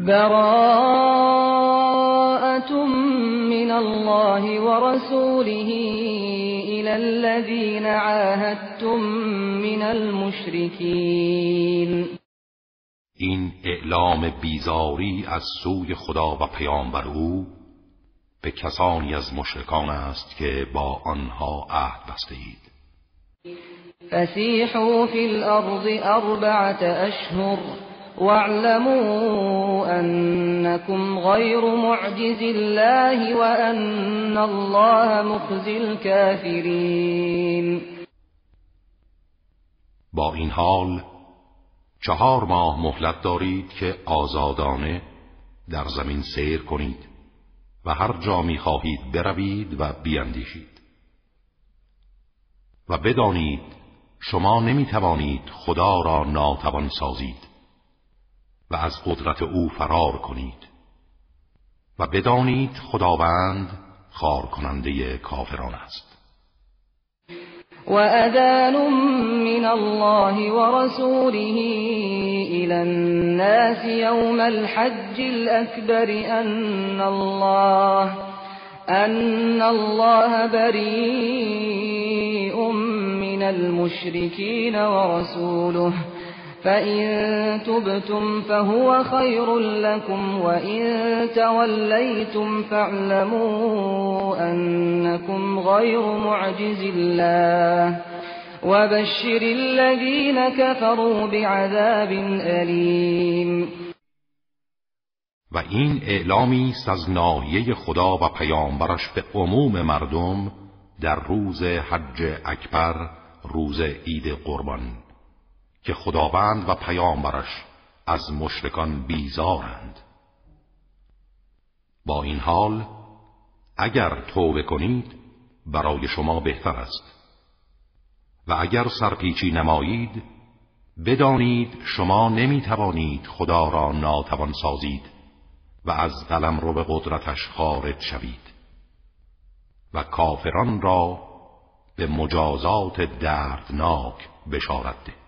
براءة من الله ورسوله إلى الذين عاهدتم من المشركين. این اعلام بیزاری از سوی خدا و پیامبر او به کسانی از مشرکان است که با آنها عهد بسته اید. فسیحوا فی الارض اربعة اشهر. واعلموا انكم غیر معجز الله وان الله مخزی الكافرین با این حال چهار ماه مهلت دارید که آزادانه در زمین سیر کنید و هر جا می خواهید بروید و بیاندیشید و بدانید شما نمی توانید خدا را ناتوان سازید. و از قدرت او فرار کنید. و بدانید خداوند خار کننده کافران است. وأذان من الله ورسوله إلى الناس يوم الحج الأكبر أن الله أن الله بريء من المشركين ورسوله فإن تبتم فهو خير لكم وإن توليتم فاعلموا أنكم غير معجز الله وبشر الذين كفروا بعذاب أليم و این اعلامی است خدا و پیامبرش به عموم مردم در روز حج اکبر روز عید قربان. که خداوند و پیامبرش از مشرکان بیزارند. با این حال اگر توبه کنید برای شما بهتر است. و اگر سرپیچی نمایید بدانید شما نمی توانید خدا را ناتوان سازید و از قلم رو به قدرتش خارج شوید. و کافران را به مجازات دردناک بشارت ده.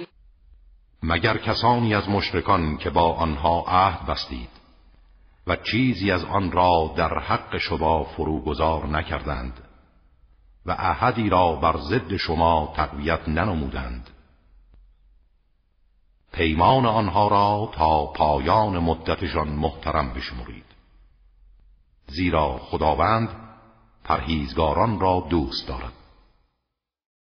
مگر کسانی از مشرکان که با آنها عهد بستید و چیزی از آن را در حق شما فروگذار نکردند و عهدی را بر ضد شما تقویت ننمودند. پیمان آنها را تا پایان مدتشان محترم بشمرید. زیرا خداوند پرهیزگاران را دوست دارد.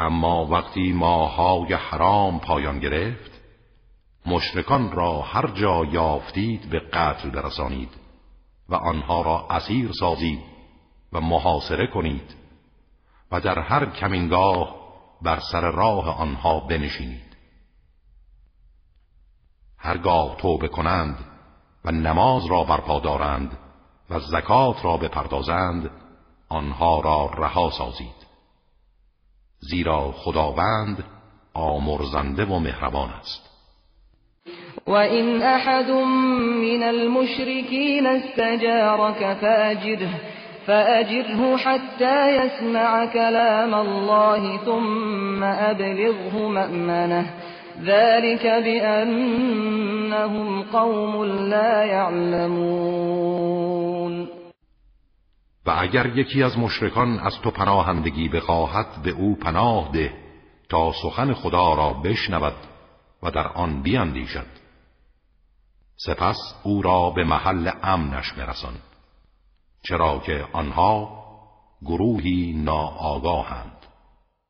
اما وقتی ماهای حرام پایان گرفت مشرکان را هر جا یافتید به قتل برسانید و آنها را اسیر سازید و محاصره کنید و در هر کمینگاه بر سر راه آنها بنشینید. هرگاه توبه کنند و نماز را برپا دارند و زکات را بپردازند آنها را رها سازید. زیرا خداوند آمرزنده و مهربان است. و این احد من المشرکین استجارك فاجره فأجره حتى يسمع كلام الله ثم أبلغه مأمنه. ذلك بأنهم قوم لا يعلمون اگر یکی از مشرکان از تو پناهندگی بخواهد به او پناه ده تا سخن خدا را بشنود و در آن بیاندیشد سپس او را به محل امنش برسان چرا که آنها گروهی ناآگاهند.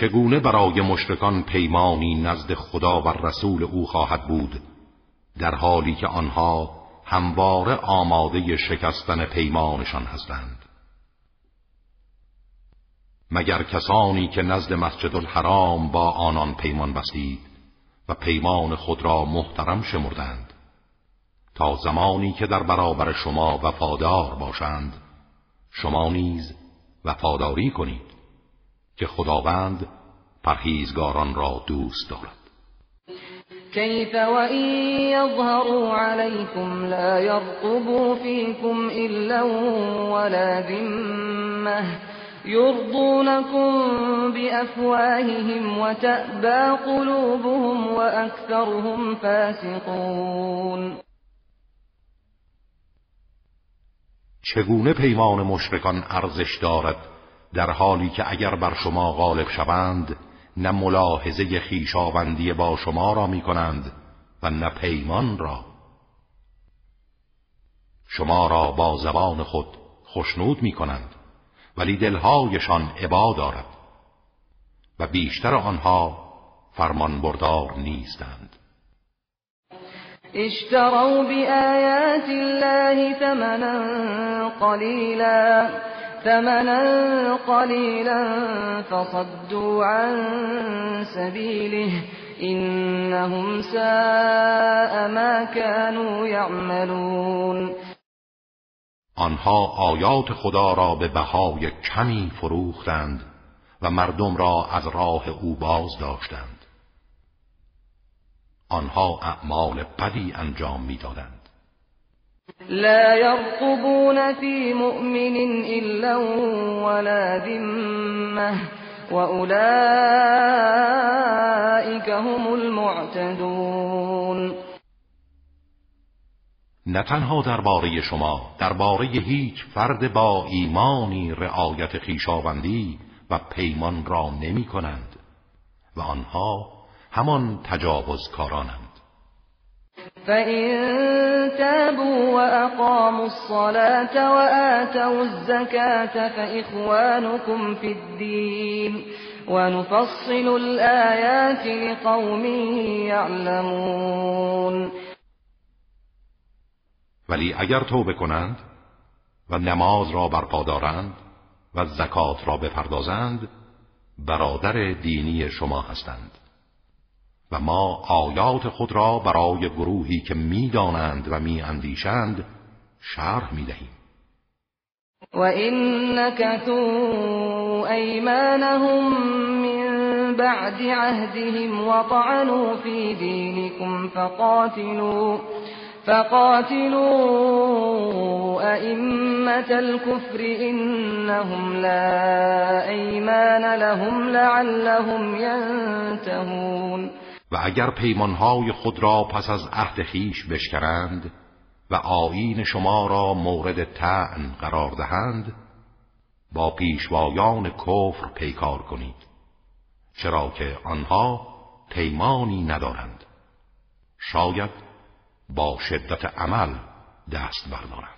چگونه برای مشرکان پیمانی نزد خدا و رسول او خواهد بود در حالی که آنها همواره آماده شکستن پیمانشان هستند؟ مگر کسانی که نزد مسجد الحرام با آنان پیمان بستید و پیمان خود را محترم شمردند تا زمانی که در برابر شما وفادار باشند شما نیز وفاداری کنید؟ که خداوند پرهیزگاران را دوست دارد. كيف وإن يظهروا عليكم لا يرقبوا فيكم إلا ولا ذمة يرضونكم بأفواههم وتأبى قلوبهم وأكثرهم فاسقون. چگونه پیمان مشرکان ارزش دارد در حالی که اگر بر شما غالب شوند نه ملاحظه خیشاوندی با شما را می کنند و نه پیمان را. شما را با زبان خود خشنود می کنند ولی دلهایشان عبا دارد و بیشتر آنها فرمان بردار نیستند. اشتروا بآیات الله ثمنا قلیلا ثمنا قلیلا فصدوا عن سبیله انهم ساء ما كانوا يعملون. آنها آیات خدا را به بهای کمی فروختند و مردم را از راه او باز داشتند. آنها اعمال بدی انجام می‌دادند. لا يرقبون في مؤمن الا ولا ذمه واولئك هم المعتدون. نه تنها درباره شما درباره هیچ فرد با ایمانی رعایت خیشاوندی و پیمان را نمی کنند و آنها همان تجاوزکارانند. فَإِن تَابُوا وَأَقَامُوا الصَّلَاةَ وَآتَوُا الزَّكَاةَ فَإِخْوَانُكُمْ فِي الدِّينِ وَنُفَصِّلُ الْآيَاتِ لِقَوْمٍ يَعْلَمُونَ ولی اگر توبه کنند و نماز را برپا دارند و زکات را بپردازند برادر دینی شما هستند. و ما آیات خود را برای گروهی که می‌دانند و میاندیشند شرح می‌دهیم. و این نکثوا ایمانهم من بعد عهدهم وطعنوا في دينكم فقاتلوا فقاتلوا أئمة الكفر إنهم لا ایمان لهم لعلهم ينتهون و اگر پیمانهای خود را پس از عهد خیش بشکرند و آیین شما را مورد تعن قرار دهند با پیشوایان کفر پیکار کنید چرا که آنها پیمانی ندارند. شاید با شدت عمل دست بردارند.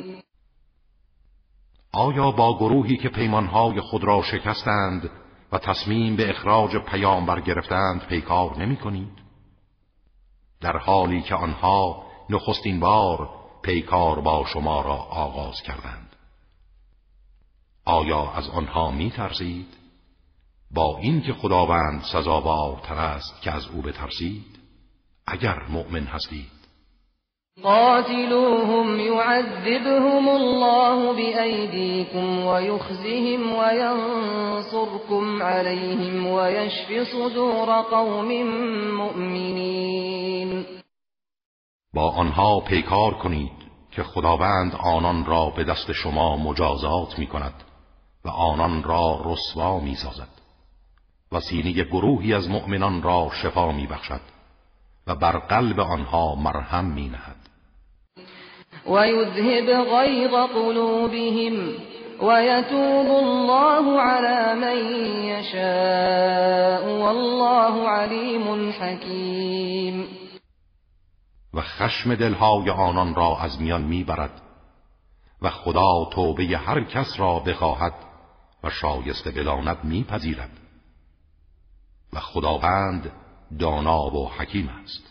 آیا با گروهی که پیمانهای خود را شکستند و تصمیم به اخراج پیامبر گرفتند پیکار نمی کنید؟ در حالی که آنها نخستین بار پیکار با شما را آغاز کردند آیا از آنها می ترسید؟ با اینکه خداوند سزاوارتر است که از او بترسید اگر مؤمن هستید قاتلوهم يعذبهم الله بأيديكم ويخزهم وينصركم عليهم ويشف صدور قوم مؤمنين. با آنها پیکار کنید که خداوند آنان را به دست شما مجازات می کند و آنان را رسوا می سازد و سینه گروهی از مؤمنان را شفا می بخشد و بر قلب آنها مرهم می نهد ويذهب غيظ قلوبهم ويتوب الله على من يشاء والله علیم حکیم و خشم دلهای آنان را از میان می‌برد و خدا توبه هر کس را بخواهد و شایسته بداند میپذیرد و خداوند دانا و حکیم است.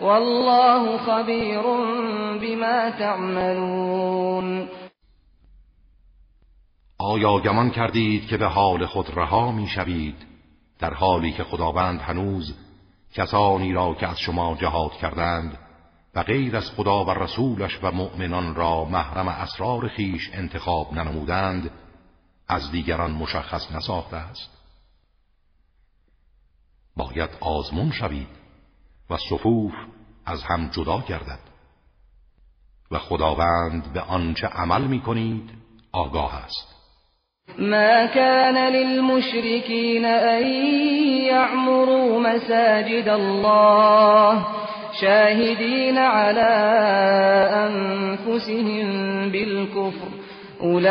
والله خبیر بما تعملون. آیا گمان کردید که به حال خود رها می شوید؟ در حالی که خداوند هنوز کسانی را که از شما جهاد کردند و غیر از خدا و رسولش و مؤمنان را محرم اسرار خیش انتخاب ننمودند از دیگران مشخص نساخته است. باید آزمون شوید. و صفوف از هم جدا گردد. و خداوند به آنچه عمل می کنید آگاه است. ما كان للمشركين أن يعمروا مساجد الله شاهدين على أنفسهم بالكفر أولئك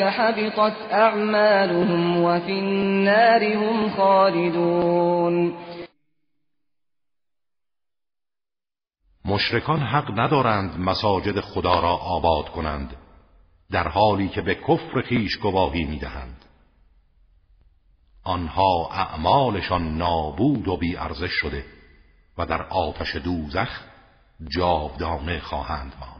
حبطت أعمالهم وفي النار هم خالدون. مشرکان حق ندارند مساجد خدا را آباد کنند در حالی که به کفر خیش گواهی می‌دهند. آنها اعمالشان نابود و بیارزش شده و در آتش دوزخ جاودانه خواهند ماند.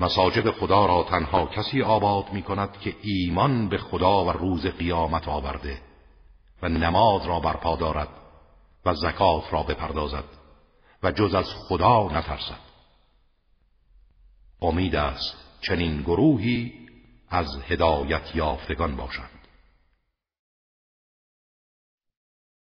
مساجد خدا را تنها کسی آباد می کند که ایمان به خدا و روز قیامت آورده و نماز را برپا دارد و زکات را بپردازد و جز از خدا نترسد. امید است چنین گروهی از هدایت یافتگان باشند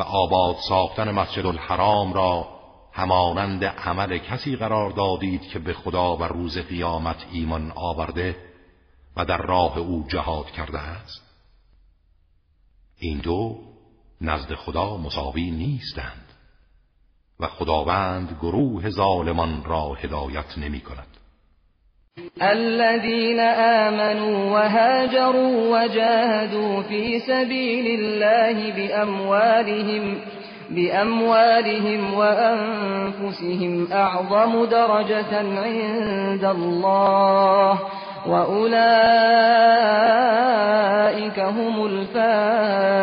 و آباد ساختن مسجد الحرام را همانند عمل کسی قرار دادید که به خدا و روز قیامت ایمان آورده و در راه او جهاد کرده است؟ این دو نزد خدا مساوی نیستند و خداوند گروه ظالمان را هدایت نمی کند. الذين آمنوا وهاجروا وجاهدوا في سبيل الله بأموالهم بأموالهم وأنفسهم أعظم درجة عند الله وأولئك هم الفائزون.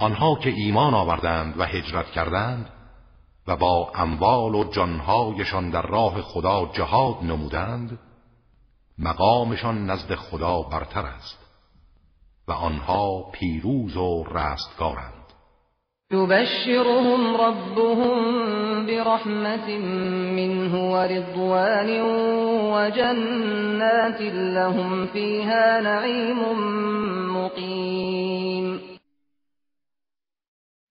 آنها که ایمان آوردند و هجرت کردند و با اموال و جانهایشان در راه خدا جهاد نمودند مقامشان نزد خدا برتر است و آنها پیروز و رستگارند. يبشرهم ربهم برحمة منه ورضوان وجنات لهم فيها نعيم مقيم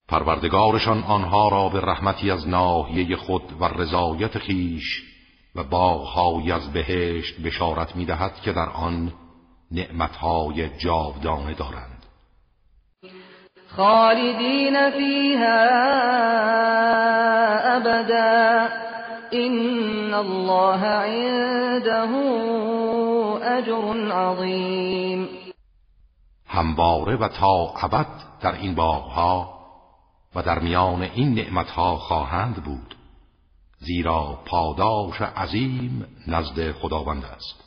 پروردگارشان آنها را به رحمتی از ناحیه خود و رضایت خیش و باغهای از بهشت بشارت می‌دهد که در آن نعمتهای جاودانه دارند. خالدین فیها ابدا. این الله عنده اجر عظیم. همواره و تا ابد در این باغها و در میان این نعمتها خواهند بود زیرا پاداش عظیم نزد خداوند است.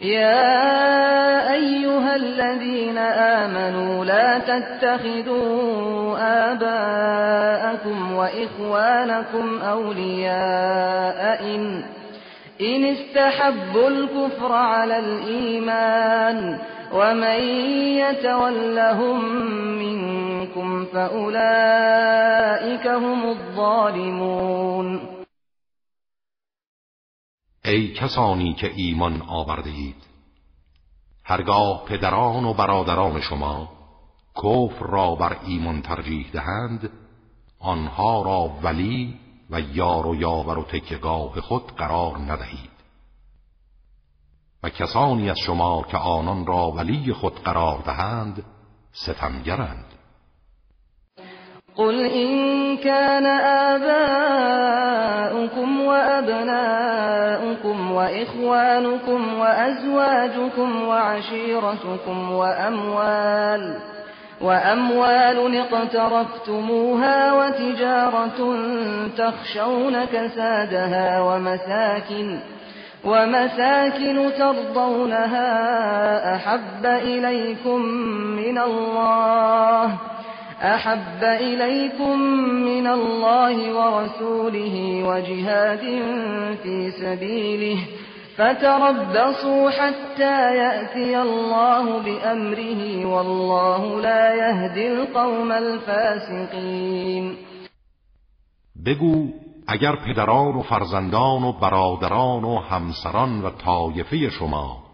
يا أيها الذين آمنوا لا تتخذوا آباءكم وإخوانكم أولياء إن, إن استحبوا الكفر على الإيمان ومن يتولهم منكم فأولئك هم الظالمون ای کسانی که ایمان آورده اید هرگاه پدران و برادران شما کفر را بر ایمان ترجیح دهند آنها را ولی و یار و یاور و تکگاه خود قرار ندهید. و کسانی از شما که آنان را ولی خود قرار دهند ستمگرند. قل إن كان آباؤكم وأبناؤكم وإخوانكم وأزواجكم وعشيرتكم وأموال وأموال اقترفتموها وتجارة تخشون كسادها ومساكن ومساكن ترضونها أحب إليكم من الله أحب إليكم من الله ورسوله وجهاد في سبيله فتربصوا حتى يأتي الله بأمره والله لا يهدي القوم الفاسقين. بگو اگر پدران و فرزندان و برادران و همسران و طایفه شما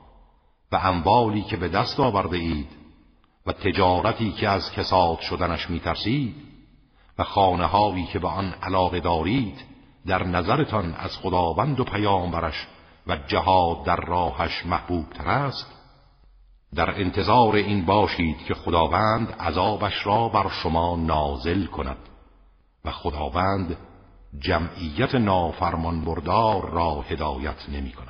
و اموالی که به دست آورده اید و تجارتی که از کساد شدنش میترسید و خانه که به آن علاقه دارید در نظرتان از خداوند و پیامبرش و جهاد در راهش محبوب تر است؟ در انتظار این باشید که خداوند عذابش را بر شما نازل کند و خداوند جمعیت نافرمان بردار را هدایت نمی کند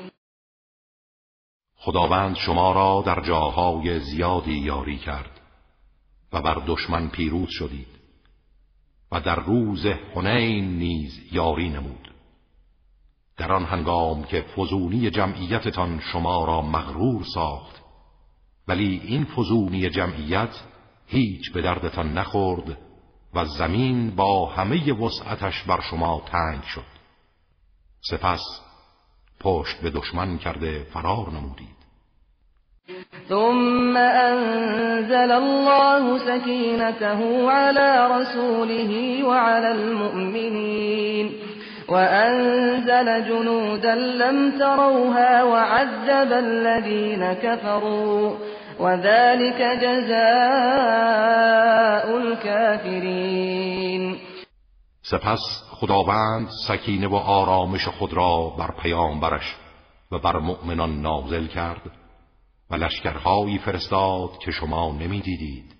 خداوند شما را در جاهای زیادی یاری کرد و بر دشمن پیروز شدید و در روز حنین نیز یاری نمود. در آن هنگام که فزونی جمعیتتان شما را مغرور ساخت ولی این فزونی جمعیت هیچ به دردتان نخورد و زمین با همه وسعتش بر شما تنگ شد. سپس پشت به دشمن کرده فرار نمودید. ثم أنزل الله سكينته على رسوله وعلى المؤمنين وأنزل جنودا لم تروها وعذب الذين كفروا وذلك جزاء الكافرين سپس خداوند سکینه و آرامش خود را بر پیامبرش و بر مؤمنان نازل کرد و لشکرهایی فرستاد که شما نمی‌دیدید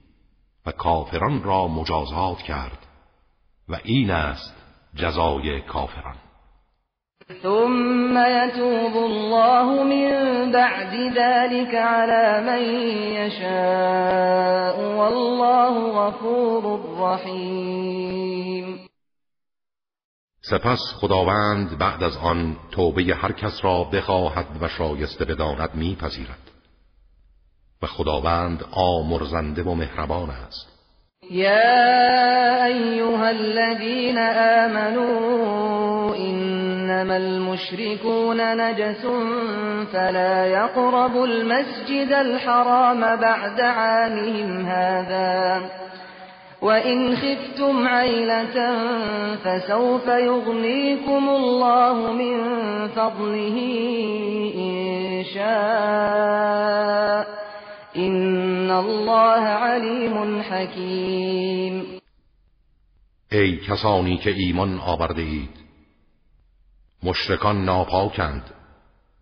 و کافران را مجازات کرد و این است جزای کافران. ثم يتوب الله من بعد ذلك على من يشاء والله غفور رحیم سپس خداوند بعد از آن توبه هر کس را بخواهد و شایسته بداند میپذیرد. و خداوند آمرزنده و مهربان است. یا ایها الذین آمنوا انما المشركون نجس فلا يقربوا المسجد الحرام بعد عامهم هذا وإن خفتم عيلة فسوف يغنيكم الله من فضله إن شاء إن الله علیم حکیم ای کسانی که ایمان آورده اید. مشرکان ناپاکند.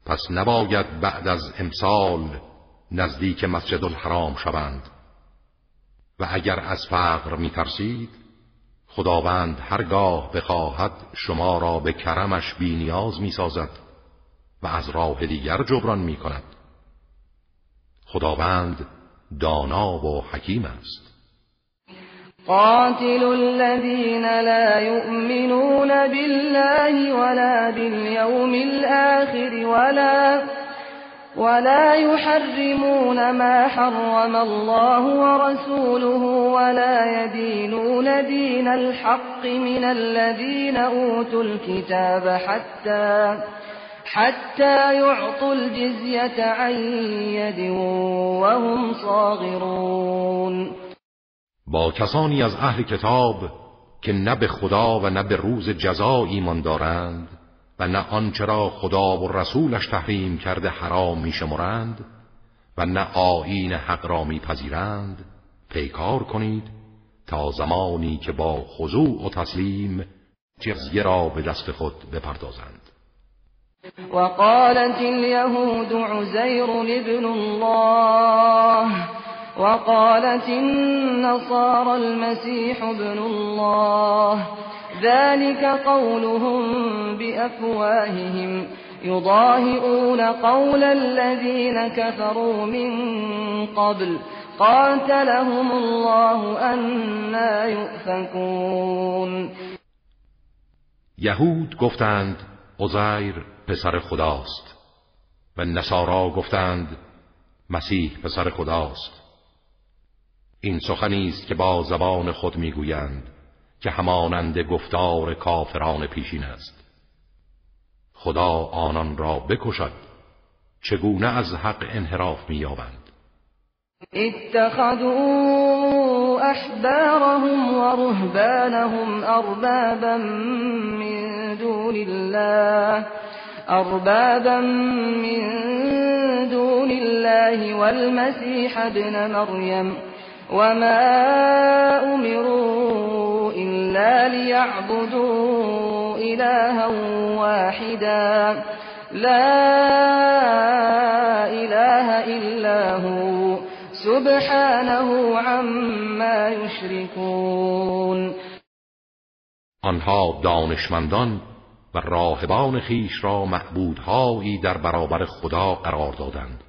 پس نباید بعد از امسال نزدیک مسجد الحرام شوند. و اگر از فقر می ترسید خداوند هرگاه بخواهد شما را به کرمش بینیاز می سازد و از راه دیگر جبران می کند خداوند دانا و حکیم است. قاتل الذين لا يؤمنون بالله ولا باليوم الآخر ولا ولا يحرمون ما حرم الله ورسوله ولا يدينون دين الحق من الذين أوتوا الكتاب حتى حتى يعطوا الجزية عن يد وهم صاغرون. با کسانی از أهل کتاب که نه به خدا و نه به روز جزا ایمان دارند و نه آنچه را خدا و رسولش تحریم کرده حرام میشمرند و نه آیین حق را میپذیرند پیکار کنید تا زمانی که با خضوع و تسلیم جزیه را به دست خود بپردازند. وقالت اليهود عزير ابن الله وقالت النصارى المسيح ابن الله ذلك قولهم بأفواههم يضاهئون قول الذين كفروا من قبل قاتلهم الله أنا يؤفكون یهود گفتند عزیر پسر خداست. و نصارا گفتند مسیح پسر خداست. این سخنی است که با زبان خود می‌گویند. که همانند گفتار کافران پیشین است. خدا آنان را بکشد چگونه از حق انحراف مییابند؟ اتخذوا احبارهم ورهبانهم اربابا من دون الله اربابا من دون الله والمسيح ابن مريم وما امروا الا ليعبدوا الها واحدا. لا اله الا هو. سبحانه عما يشركون. آنها دانشمندان و راهبان خیش را معبودهایی در برابر خدا قرار دادند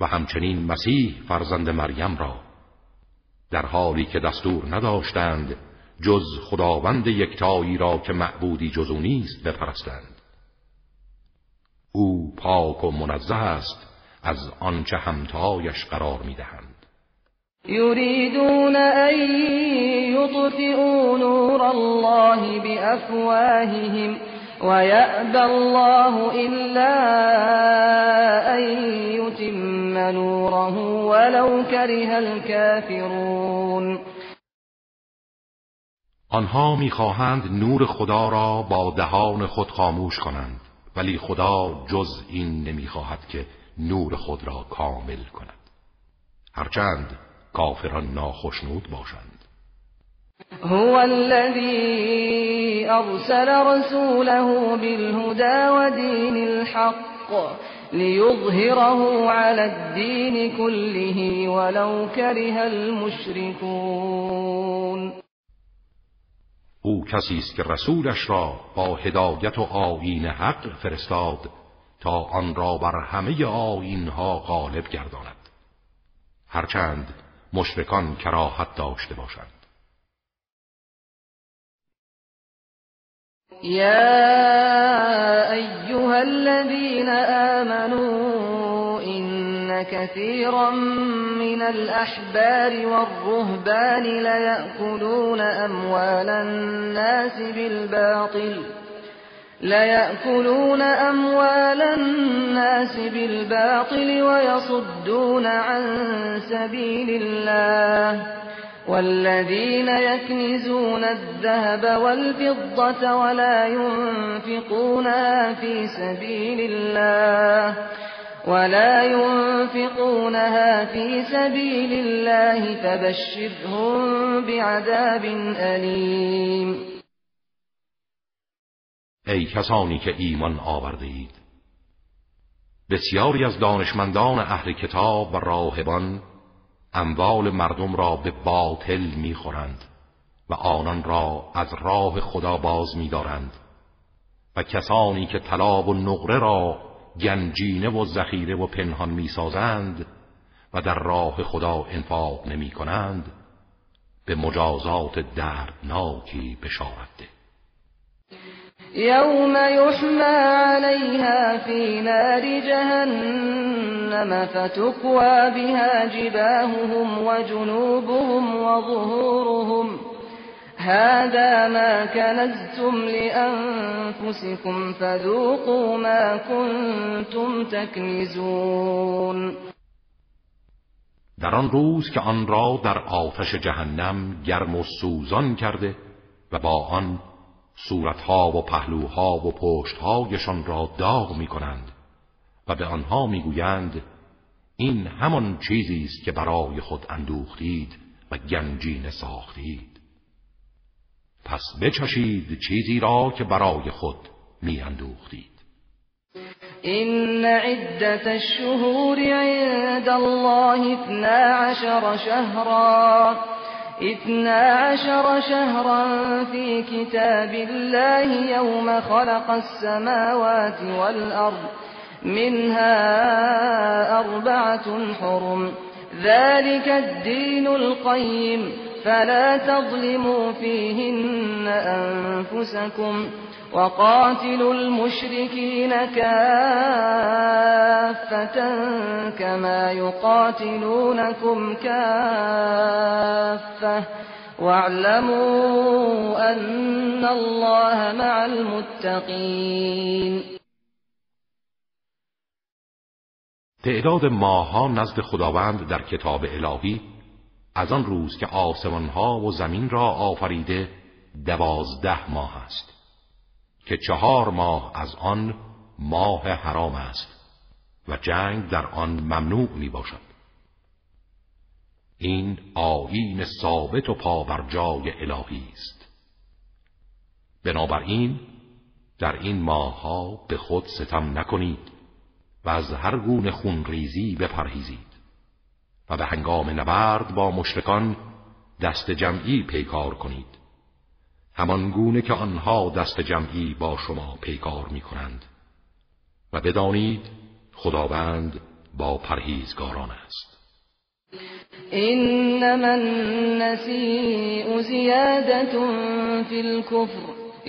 و همچنین مسیح فرزند مریم را در حالی که دستور نداشتند جز خداوند یکتایی را که معبودی جز او نیست بپرستند. او پاک و منزه است از آنچه همتایش قرار می‌دهند. يريدون أن يطفئوا نور الله بأفواههم ويأبى الله إلا أن يتم نوره ولو كره الكافرون آنها می‌خواهند نور خدا را با دهان خود خاموش کنند ولی خدا جز این نمی‌خواهد که نور خود را کامل کند. هرچند کافران ناخشنود باشند. هو الذي أرسل رسوله بالهدى ودين الحق ليظهره على الدين كله ولو كره المشركون او کسی است که رسولش را با هدایت و آیین حق فرستاد تا آن را بر همه آیینها غالب گرداند. هرچند مشرکان کراهت داشته باشند. یا ایها الذين آمنوا إن كثيرا من الأحبار والرهبان ليأكلون أموال الناس بالباطل ليأكلون أموال الناس بالباطل ويصدون عن سبيل الله. والذين يكنزون الذهب والفضة ولا ينفقونها في سبيل الله. ولا ينفقونها في سبيل الله فبشرهم بعذاب أليم. ای کسانی که ایمان آورده اید بسیاری از دانشمندان اهل کتاب و راهبان اموال مردم را به باطل می‌خورند و آنان را از راه خدا باز میدارند و کسانی که طلاب و نقره را گنجینه و ذخیره و پنهان می‌سازند و در راه خدا انفاق نمی کنند به مجازات دردناکی بشارت ده. يوم يحمى عليها في نار جهنم فتكوى بها جباههم وجنوبهم وظهورهم هذا ما كنزتم لأنفسكم فذوقوا ما كنتم تكنزون. در آن روز که آن را در آتش جهنم گرم و سوزان کرده و با آن صورتها و پهلوها و پشتهایشان را داغ می کنند و به آنها می‌گویند این همان چیزی است که برای خود اندوختید و گنجین ساختید. پس بچشید چیزی را که برای خود می اندوختید این عدت الشهور عند الله اثنا عشر شهرا. اثنا عشر شهرا في كتاب الله يوم خلق السماوات والأرض منها أربعة حرم. ذلك الدين القيم فلا تظلموا فيهن أنفسكم وقاتلوا المشركين كافة كما يقاتلونكم كافة واعلموا أن الله مع المتقين. تعداد ماهها نزد خداوند در کتاب الهی از آن روز که آسمانها و زمین را آفریده دوازده ماه است که چهار ماه از آن ماه حرام است و جنگ در آن ممنوع می باشد این آیین ثابت و پابرجای الهی است. بنابراین در این ماهها به خود ستم نکنید و از هر گونه خونریزی بپرهیزید. و به هنگام نبرد با مشرکان دست جمعی پیکار کنید. همان گونه که آنها دست جمعی با شما پیکار می کنند و بدانید خداوند با پرهیزگاران است. انما النسیء زیادت فی الكفر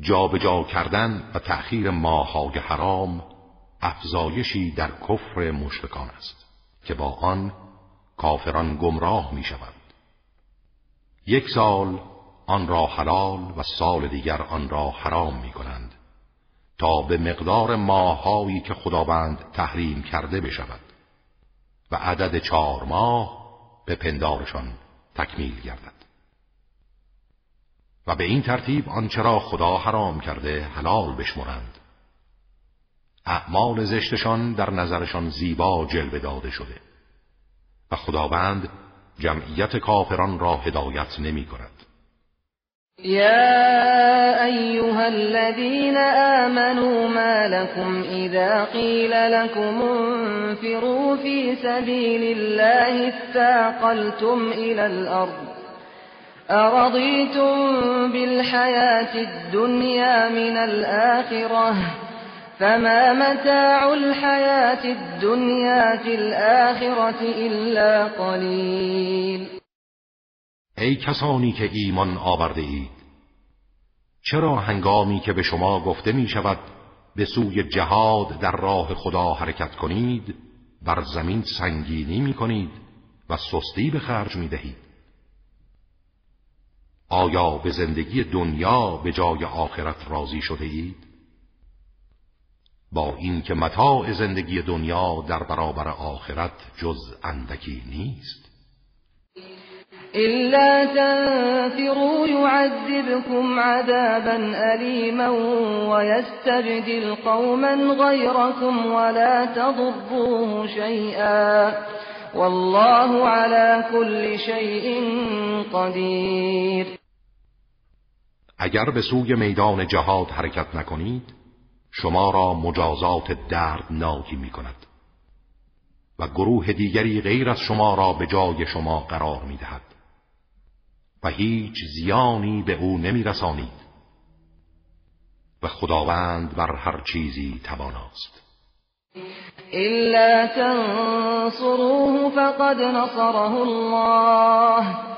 جابجا کردن و تأخیر ماهای حرام افزایشی در کفر مشرکان است که با آن کافران گمراه می شود. یک سال آن را حلال و سال دیگر آن را حرام می کنند تا به مقدار ماههایی که خداوند تحریم کرده بشود و عدد چهار ماه به پندارشان تکمیل گردد و به این ترتیب آنچه را خدا حرام کرده حلال بشمرند. اعمال زشتشان در نظرشان زیبا جلوه داده شده و خداوند جمعیت کافران را هدایت نمی کند. يا أيها الذين آمنوا ما لكم إذا قيل لكم انفروا في سبيل الله اثاقلتم إلى الأرض أرضيتم بالحياة الدنيا من الآخرة فما متاع الحياة الدنيا في الآخرة إلا قليل. ای کسانی که ایمان آورده اید چرا هنگامی که به شما گفته می شود به سوی جهاد در راه خدا حرکت کنید بر زمین سنگینی می کنید و سستی به خرج می دهید؟ آیا به زندگی دنیا به جای آخرت راضی شده اید؟ با اینکه متاع زندگی دنیا در برابر آخرت جز اندکی نیست. إلا تنفروا يعذبكم عذابا أليما ويستبدل قوما غيركم ولا تضروه شيئا. والله على كل شيء قدير. اگر به سوی میدان جهاد حرکت نکنید شما را مجازات دردناکی می کند و گروه دیگری غیر از شما را به جای شما قرار می دهد و هیچ زیانی به او نمی رسانید و خداوند بر هر چیزی تواناست. إلا تنصروه فقد نصره الله.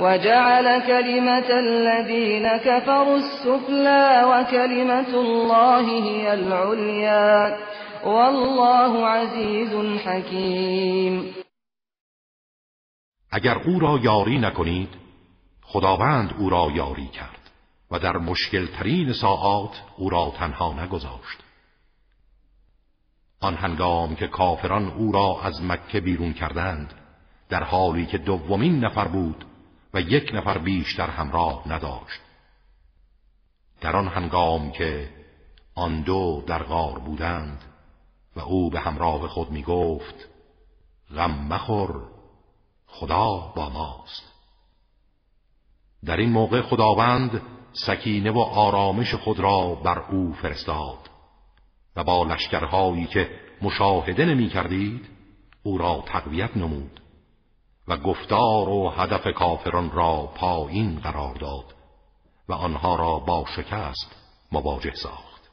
وجعل كلمة الذين كفروا السفلى وكلمة الله هي العليا. والله عزيز حكيم. اگر او را یاری نکنید خداوند او را یاری کرد و در مشکل ترین ساعات او را تنها نگذاشت. آن هنگام که کافران او را از مکه بیرون کردند در حالی که دومین نفر بود و یک نفر بیشتر همراه نداشت. در آن هنگام که آن دو در غار بودند و او به همراه خود می گفت غم مخور خدا با ماست. در این موقع خداوند سکینه و آرامش خود را بر او فرستاد و با لشکرهایی که مشاهده نمی کردید او را تقویت نمود. و گفتار و هدف کافران را پایین قرار داد و آنها را با شکست مواجه ساخت.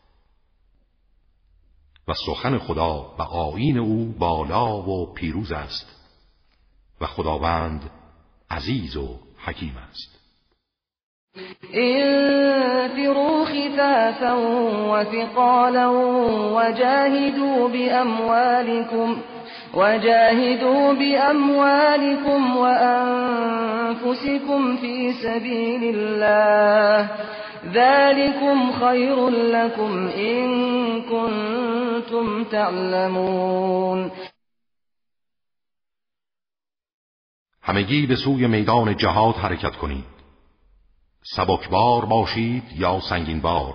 و سخن خدا و آیین او بالا و پیروز است و خداوند عزیز و حکیم است. انفروا خفافا وثقالا وجاهدوا بأموالكم وجاهدوا بأموالكم وأنفسكم في سبيل الله. ذلكم خير لكم إن كنتم تعلمون. همگی به سوی میدان جهاد حرکت کنید. سبکبار باشید یا سنگینبار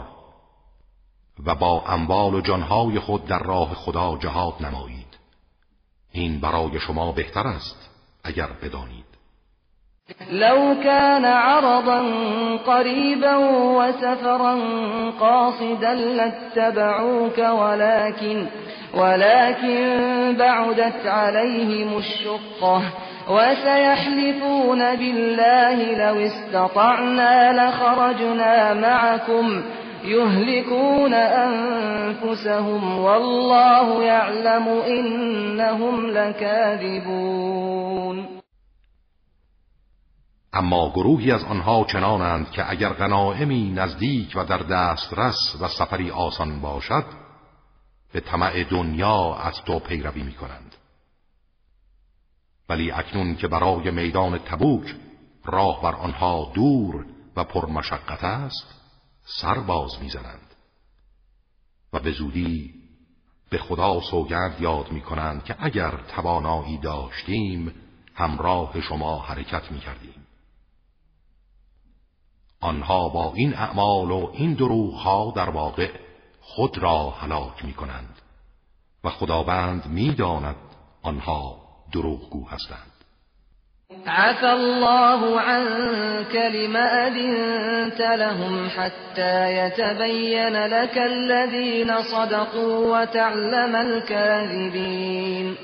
و با اموال و جانهای خود در راه خدا جهاد نمایید. این برای شما بهتر است اگر بدانید. لو كان عرضا قريبا وسفرا قاصدا لاتبعوك ولكن ولكن بعدت عليهم الشقة وسيحلفون بالله لو استطعنا لخرجنا معكم يهلكون أنفسهم والله يعلم إنهم لكاذبون. اما گروهی از آنها چنانند که اگر غنائمی نزدیک و در دسترس و سفری آسان باشد به طمع دنیا از تو پیروی می کنند ولی اکنون که برای میدان تبوک راه بر آنها دور و پرمشقت است سر باز می‌زنند و به زودی به خدا سوگند یاد می کنند که اگر توانایی داشتیم همراه شما حرکت می کردیم. آنها با این اعمال و این دروغها در واقع خود را هلاک می کنند و خداوند می‌داند آنها دروغگو هستند عفى الله عنك لما أذنت لهم حتى يتبين لك الذين صدقوا وتعلم الكاذبين.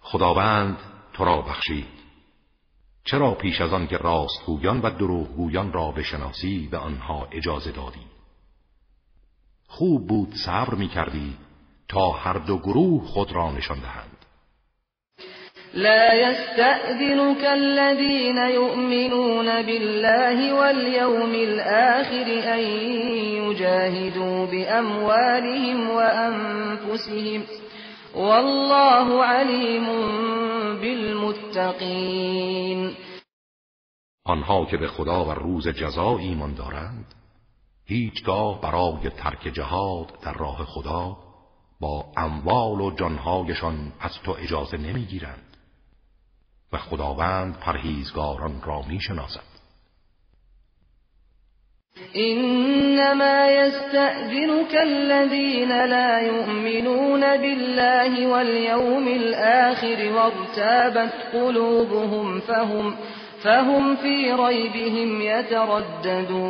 خداوند تو را بخشید. چرا پیش از آن که راستگویان و دروغگویان را بشناسی به آنها اجازه دادی؟ خوب بود صبر می کردی تا هر دو گروه خود را نشان دهند. لا يستأذنك الذين يؤمنون بالله واليوم الآخر أن يجاهدوا بأموالهم وأنفسهم والله عليم بالمتقين. آنها که به خدا و روز جزا ایمان دارند هیچگاه برای ترک جهاد در راه خدا با اموال و جانهایشان از تو اجازه نمی‌گیرند. و خداوند پرهیزگاران را می‌شناسد. انما يستأذنك الذين لا يؤمنون بالله واليوم الآخر وارتابت قلوبهم فهم فهم في ريبهم يترددون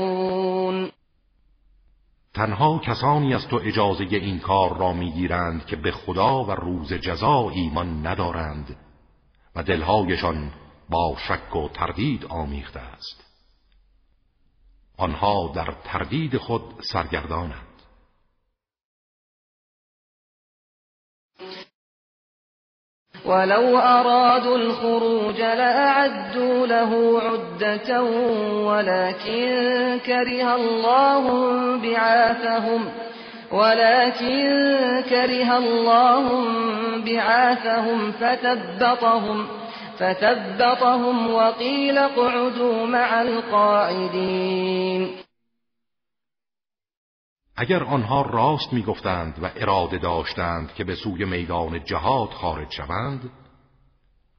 تنها کسانی از تو اجازه این کار را می‌گیرند که به خدا و روز جزا ایمان ندارند. و دلهایشان با شک و تردید آمیخته است. آنها در تردید خود سرگردانند. ولو أرادوا الخروج لأعدوا له عدة ولكن كره الله بعاثهم ولكن كره الله بعاثهم فثبطهم فثبطهم وقيل اقعدوا مع القاعدين اگر آنها راست می‌گفتند و اراده داشتند که به سوی میدان جهاد خارج شوند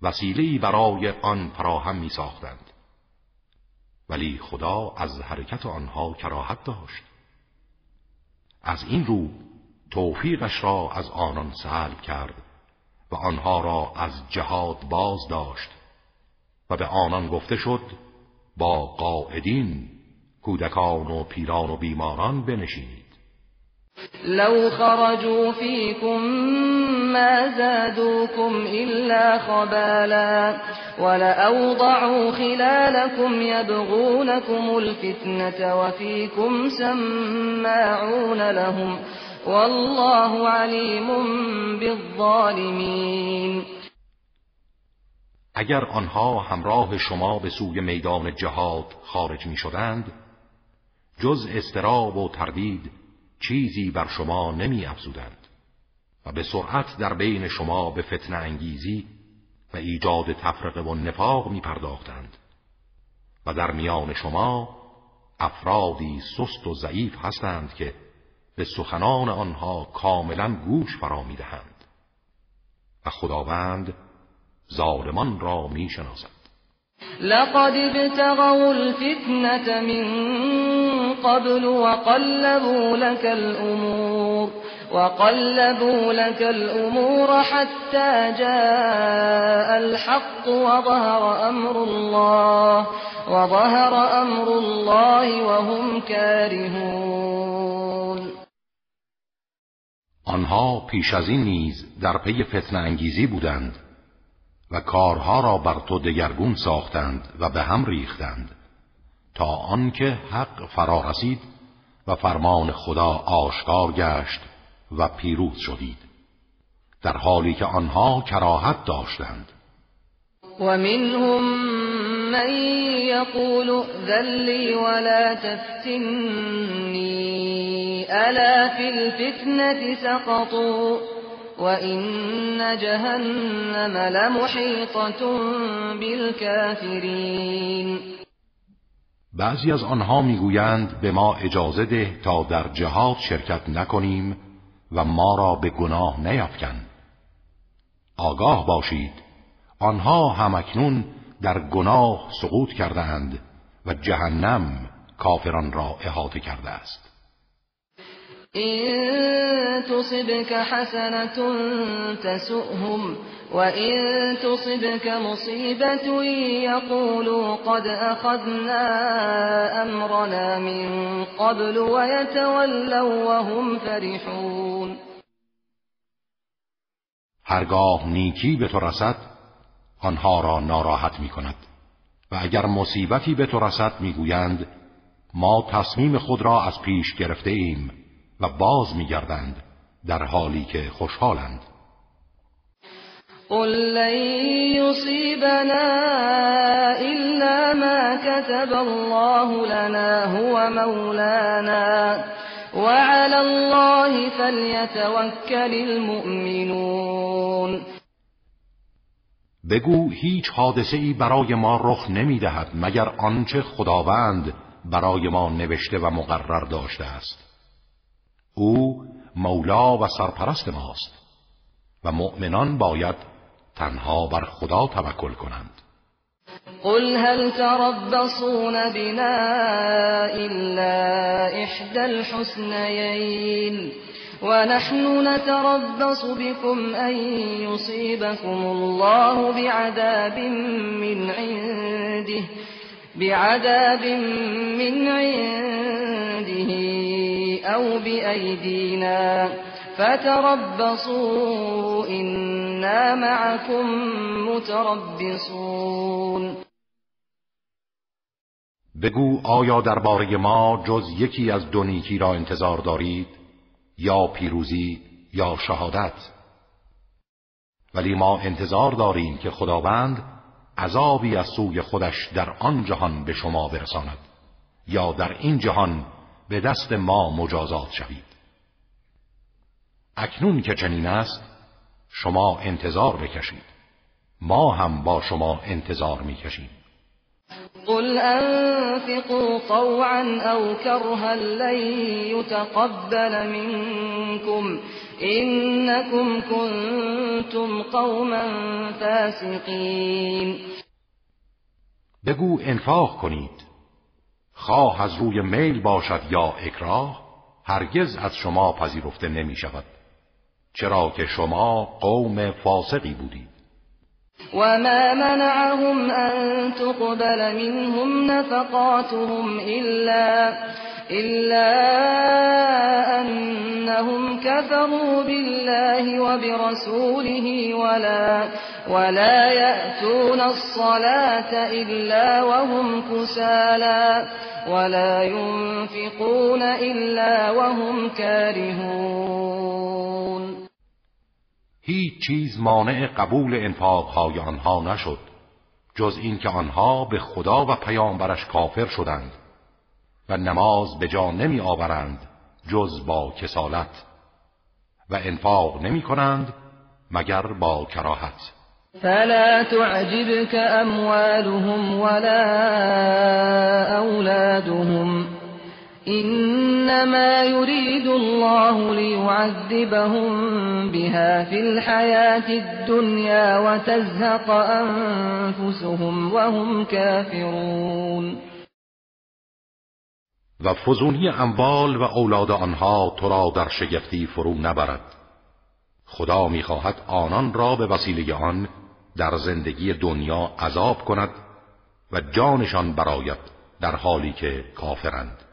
وسیله‌ای برای آن فراهم می ساختند. ولی خدا از حرکت آنها کراهت داشت از این رو توفیقش را از آنان سلب کرد و آنها را از جهاد باز داشت و به آنان گفته شد با قاعدین کودکان و پیران و بیماران بنشینید. لو خرجوا فيكم ما زادوكم إلا خبالا ولأوضعوا خلالكم يبغونكم الفتنة وفيكم سماعون لهم والله عليم بالظالمين. اگر آنها همراه شما به سوی میدان جهاد خارج می شدند جز استراب و تردید چیزی بر شما نمی افزودند و به سرعت در بین شما به فتن انگیزی و ایجاد تفرقه و نفاق می پرداختند و در میان شما افرادی سست و ضعیف هستند که به سخنان آنها کاملا گوش فرا می دهند و خداوند ظالمان را می شناسد. لقد ابتغوا الفتنة من قبل وقلبوا لك الأمور وقلبوا لك الأمور حتى جاء الحق وظهر أمر الله وظهر أمر الله وهم كارهون. آنها پیش از این نیز در پی فتنه انگیزی بودند و کارها را بر تو دگرگون ساختند و به هم ریختند. تا آنکه حق فرا رسید و فرمان خدا آشکار گشت و پیروز شدید در حالی که آنها کراهت داشتند. ومنهم من يقول ذلی ولا تفتنی الا في الفتنة سقطوا وإن جهنم لمحيطة بالكافرين بعضی از آنها می‌گویند به ما اجازه ده تا در جهاد شرکت نکنیم و ما را به گناه نیفکن آگاه باشید. آنها همکنون در گناه سقوط کردند و جهنم کافران را احاطه کرده است. إن تصبك حسنة تسؤهم وإن تصبك مصيبة يقولوا قد أخذنا أمرنا من قبل ويتولوا وهم فرحون هرگاه نیکی به تو رسد آنها را ناراحت می کند و اگر مصیبتی به تو رسد می‌گویند ما تصمیم خود را از پیش گرفته ایم و باز میگردند در حالی که خوشحالند. قل لن يصيبنا إلا ما كتب الله لنا هو مولانا وعلى الله فليتوكل المؤمنون. بگو هیچ حادثه ای برای ما رخ نمی دهد مگر آنچه خداوند برای ما نوشته و مقرر داشته است. او مولا و سرپرست ماست و مؤمنان باید تنها بر خدا توکل کنند. قل هل تربصون بنا إلا إحدى الحسنيين ونحن نتربص بكم أن يصيبكم الله بعذاب من عنده بعذاب من عنده أو بأيدينا. فتربصوا إنا معكم متربصون. بگو آیا درباره ما جز یکی از دو نیکی را انتظار دارید؟ یا پیروزی یا شهادت؟ ولی ما انتظار داریم که خداوند عذابی از سوی خودش در آن جهان به شما برساند یا در این جهان به دست ما مجازات شوید. اکنون که چنین است شما انتظار بکشید. ما هم با شما انتظار می‌کشیم. قل انفقوا طوعا او کرها لن يتقبل منكم. انكم كنتم قوما فاسقین بگو انفاق کنید. خواه از روی میل باشد یا اکراه هرگز از شما پذیرفته نمی شود چرا که شما قوم فاسقی بودید. وما منعهم أن تقبل منهم نفقاتهم إلا إلا أنهم كفروا بالله وبرسوله ولا ولا يأتون الصلاة إلا وهم كسالى ولا ينفقون إلا وهم كارهون. هیچ چیز مانع قبول انفاقهای آنها نشد جز اینکه آنها به خدا و پیامبرش کافر شدند و نماز به جا نمی آورند جز با کسالت و انفاق نمی کنند مگر با کراهت. فلا تعجبك اموالهم ولا اولادهم انما يريد الله ليعذبهم بها في الحياة الدنيا وتزهق انفسهم وهم كافرون. و فزونی اموال و اولاد آنها تو را در شگفتی فرو نبرد. خدا می‌خواهد آنان را به وسیله آن در زندگی دنیا عذاب کند و جانشان برایت در حالی که کافرند.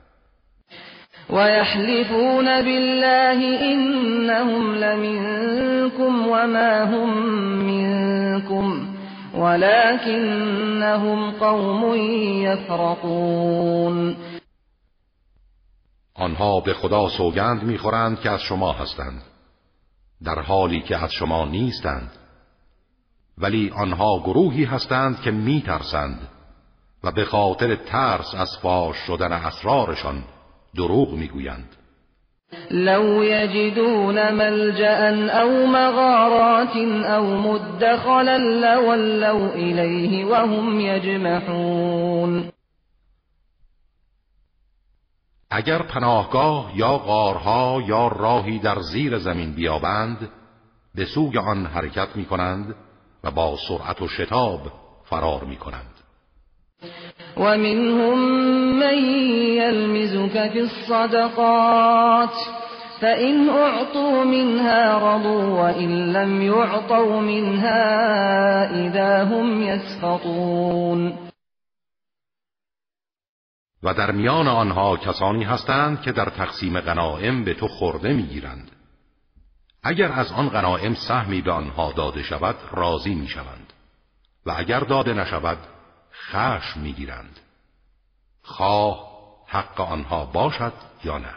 ويحلفون بالله إنهم لمنكم وما هم منكم ولكنهم قوم یفرقون آنها به خدا سوگند می‌خورند که از شما هستند در حالی که از شما نیستند. ولی آنها گروهی هستند که میترسند و به خاطر ترس از فاش شدن اسرارشان دروغ می‌گویند. لو یجدون ملجأ او مغارات او مدخلا لولوا الیه وهم یجمحون. اگر پناهگاه یا غارها یا راهی در زیر زمین بیابند به سوی آن حرکت می کنند و با سرعت و شتاب فرار می کنند ومنهم من يلمزك في الصدقات فإن أعطوا منها رضوا وإن لم يعطوا منها إذا هم يسخطون. و در میان آنها کسانی هستند که در تقسیم غنائم به تو خورده می‌گیرند. اگر از آن غنائم سهمی به آنها داده شود راضی می‌شوند. و اگر داده نشود خشم میگیرند. خواه حق آنها باشد یا نه؟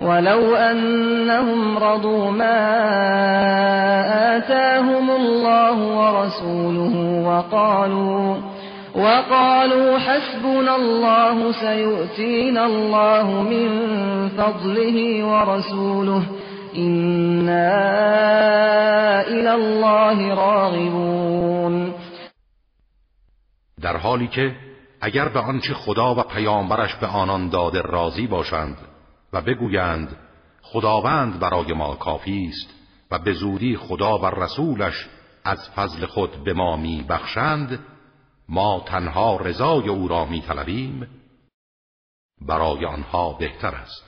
ولو انهم رضوا ما آتاهم الله ورسوله وقالوا وقالوا حسبنا الله سيؤتينا الله من فضله ورسوله إنا إلى الله راغبون. در حالی که اگر به آنچه خدا و پیامبرش به آنان داده راضی باشند و بگویند خداوند برای ما کافی است و به زودی خدا و رسولش از فضل خود به ما می بخشند ما تنها رضای او را می طلبیم برای آنها بهتر است.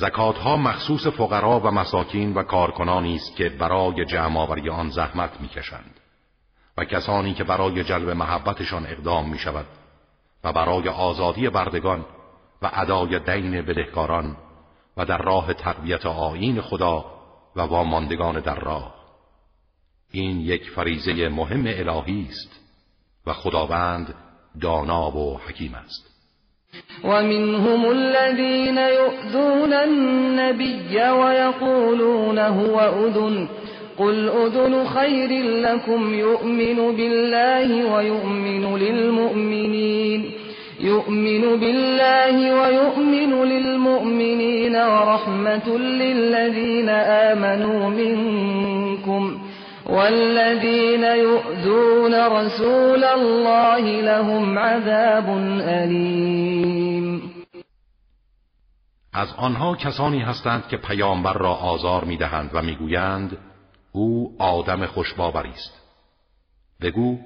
زکات ها مخصوص فقرا و مساکین و کارکنانی است که برای جمع آوری آن زحمت می‌کشند و کسانی که برای جلب محبتشان اقدام می شود و برای آزادی بردگان و ادای دین بدهکاران و در راه تقویت آیین خدا و واماندگان در راه. این یک فریزه مهم الهی است و خداوند دانا و حکیم است. ومنهم الذين يؤذون النبي ويقولون هو أذن قل أذن خير لكم يؤمن بالله ويؤمن للمؤمنين يؤمن بالله ويؤمن للمؤمنين ورحمة للذين آمنوا منكم والذين يؤذون رسول الله لهم عذاب أليم. از آنها کسانی هستند که پیامبر را آزار می‌دهند و می‌گویند او آدم خوشباوری است. بگو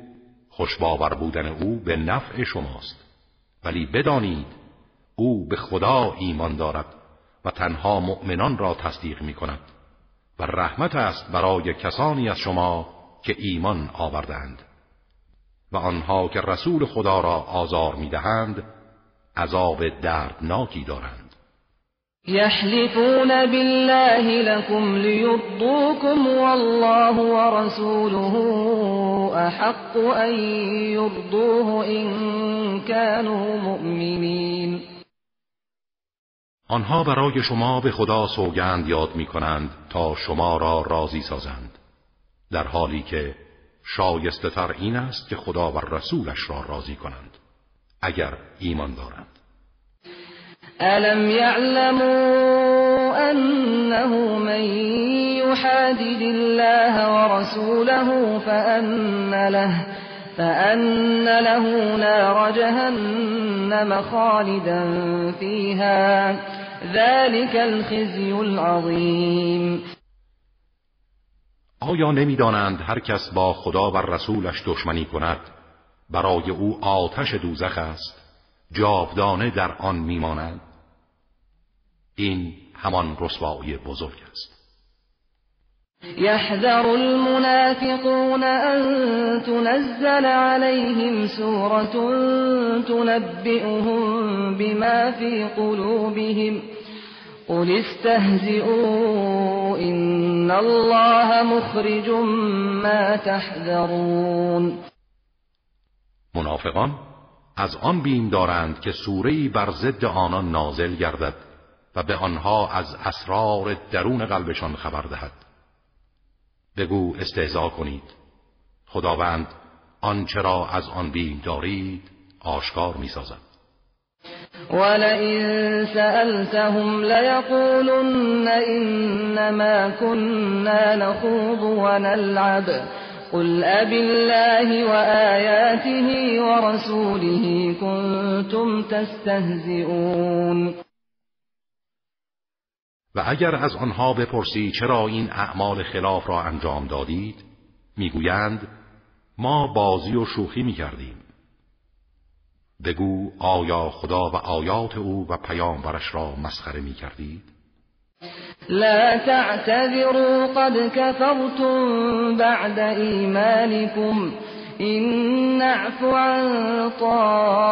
خوشباور بودن او به نفع شماست ولی بدانید او به خدا ایمان دارد و تنها مؤمنان را تصدیق می کند و رحمت است برای کسانی از شما که ایمان آوردند. و آنها که رسول خدا را آزار می دهند عذاب دردناکی دارند. يحلفون بالله لكم ليرضوكم والله ورسوله احق ان يرضوه ان كانوا مؤمنين آنها برای شما به خدا سوگند یاد می کنند تا شما را راضی سازند در حالی که شایسته تر این است که خدا و رسولش را راضی کنند اگر ایمان دارند. ألم يعلموا أنه من يحادد الله ورسوله فأن له فأن له نار جهنم خالدا فيها. ذلك الخزي العظیم آیا نمی‌دانند هر کس با خدا و رسولش دشمنی کند؟ برای او آتش دوزخ است جاودانه در آن میماند. این همان رسوایی بزرگ است. يحذر المنافقون أن تنزل عليهم سورة تنبئهم بما في قلوبهم. قل استهزئوا إن الله مخرج ما تحذرون منافقان از آن بیم دارند که سوره‌ای بر ضد آنان نازل گردد و به آنها از اسرار درون قلبشان خبر دهد. بگو استهزا کنید. خداوند آنچه را از آن بیم دارید آشکار می سازد ولئن سألتهم ليقولن إنما كنا نخوض ونلعب. قل أب الله وآياته ورسوله كنتم تستهزئون. و اگر از آنها بپرسی چرا این اعمال خلاف را انجام دادید می‌گویند ما بازی و شوخی می‌کردیم. بگو آیا خدا و آیات او و پیامبرش را مسخره می کردید؟ لا تعتذروا قد كفرتم بعد ایمانكم این نعفو عن طائفة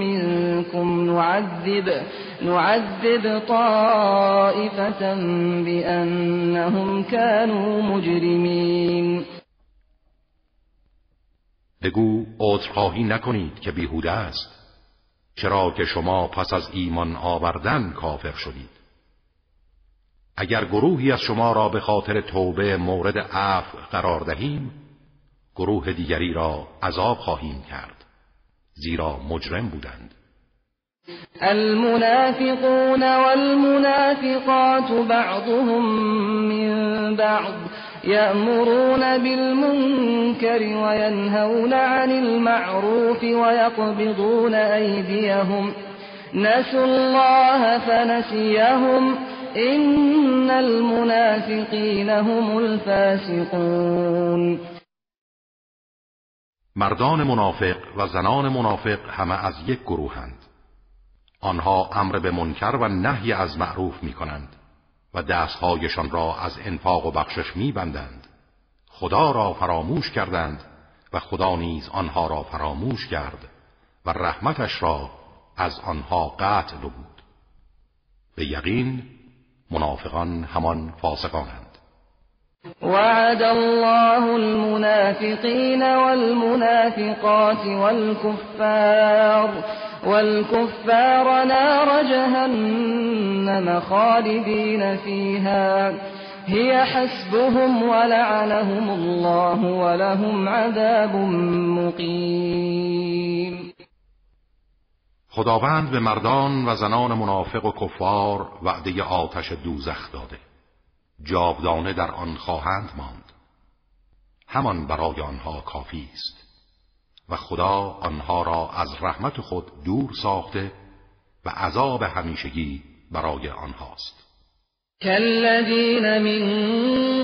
منكم نعذب نعذب طائفة بأنهم كانوا مجرمين بگو عذرخواهی نکنید که بیهوده است. چرا که شما پس از ایمان آوردن کافر شدید. اگر گروهی از شما را به خاطر توبه مورد عفو قرار دهیم گروه دیگری را عذاب خواهیم کرد زیرا مجرم بودند. المنافقون والمنافقات بعضهم من بعض. يأمرون بالمنكر وينهون عن المعروف ويقبضون أيديهم. نسوا الله فنسيهم. إن المنافقين هم الفاسقون. مردان منافق و زنان منافق همه از یک گروهند. آنها امر به منکر و نهی از معروف می کنند و دستهایشان را از انفاق و بخشش میبندند. خدا را فراموش کردند و خدا نیز آنها را فراموش کرد و رحمتش را از آنها قطع بود به یقین منافقان همان فاسقانند. وعد الله المنافقين والمنافقات والكفار والكفار نار جهنم خالدين فيها. هي حسبهم ولعنهم الله ولهم عذاب مقیم خداوند به مردان و زنان منافق و کفار وعده آتش دوزخ داده. جاودانه در آن خواهند ماند. همان برای آنها کافی است. و خدا آنها را از رحمت خود دور ساخته و عذاب همیشگی برای آنهاست. كالذين من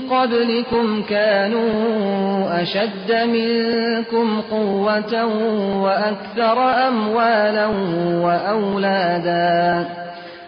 قبلكم كانوا أشد منكم قوة وأكثر أموالا وأولادا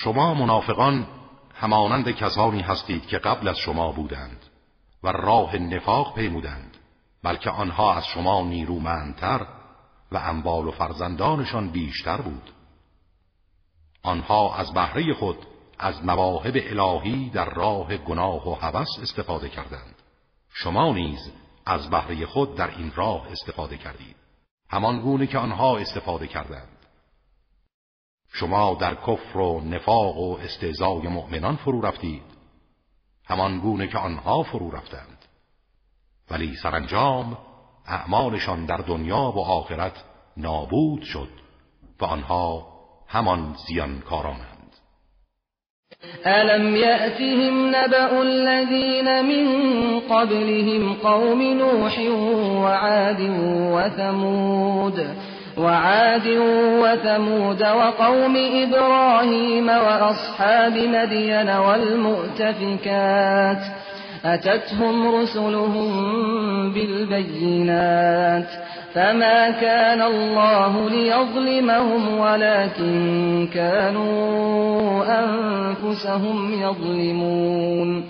شما منافقان همانند کسانی هستید که قبل از شما بودند و راه نفاق پیمودند بلکه آنها از شما نیرومندتر و اموال و فرزندانشان بیشتر بود. آنها از بهره خود از مواهب الهی در راه گناه و هوس استفاده کردند. شما نیز از بهره خود در این راه استفاده کردید. همان گونه که آنها استفاده کردند. شما در کفر و نفاق و استهزای مؤمنان فرو رفتید. همان گونه که آنها فرو رفتند. ولی سرانجام اعمالشان در دنیا و آخرت نابود شد و آنها همان زیانکارانند. ألم يأتهم نبأ الذين من قبلهم قوم نوح وعاد وثمود وعاد وثمود وقوم إبراهيم وأصحاب مدين والمؤتفكات أتتهم رسلهم بالبينات فما كان الله ليظلمهم ولكن كانوا أنفسهم يظلمون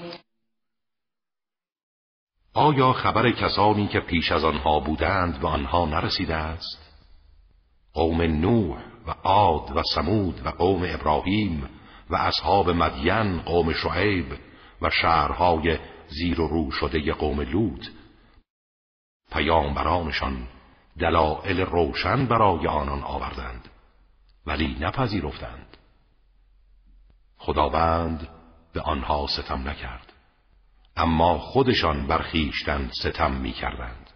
آیا خبر کسانی که پیش از آنها بودند و آنها نرسیده است؟ قوم نوح و عاد و سمود و قوم ابراهیم و اصحاب مدین قوم شعیب و شهرهای زیر و رو شده قوم لوط. پیامبرانشان دلائل روشن برای آنان آوردند ولی نپذیرفتند. خداوند به آنها ستم نکرد اما خودشان بر خویشتن ستم می‌کردند.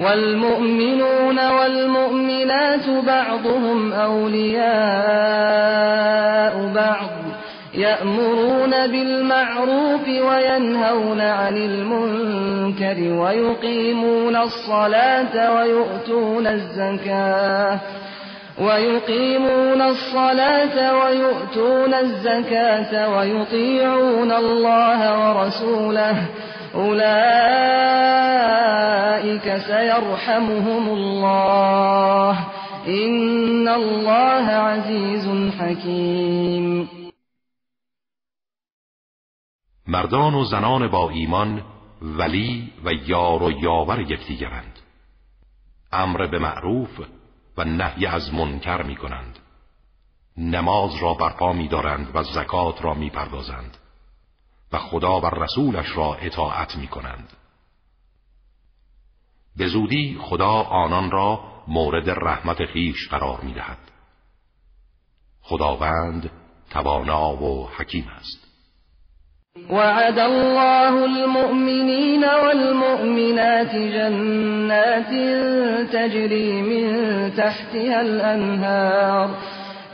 والمؤمنون والمؤمنات بعضهم أولياء بعض يأمرون بالمعروف وينهون عن المنكر ويقيمون الصلاة ويؤتون الزكاة ويقيمون الصلاة ويؤتون الزكاة ويطيعون الله ورسوله أولئك سيرحمهم الله. إن الله عزيز حكيم. مردان و زنان با ایمان ولی و یار و یاور یکدیگرند امر به معروف و نهی از منکر می کنند نماز را برپا می دارند و زکات را می پردازند و خدا و رسولش را اطاعت می کنند به زودی خدا آنان را مورد رحمت خیش قرار می دهد خداوند توانا و حکیم است. وعد الله المؤمنين والمؤمنات جنات تجري من تحتها الأنهار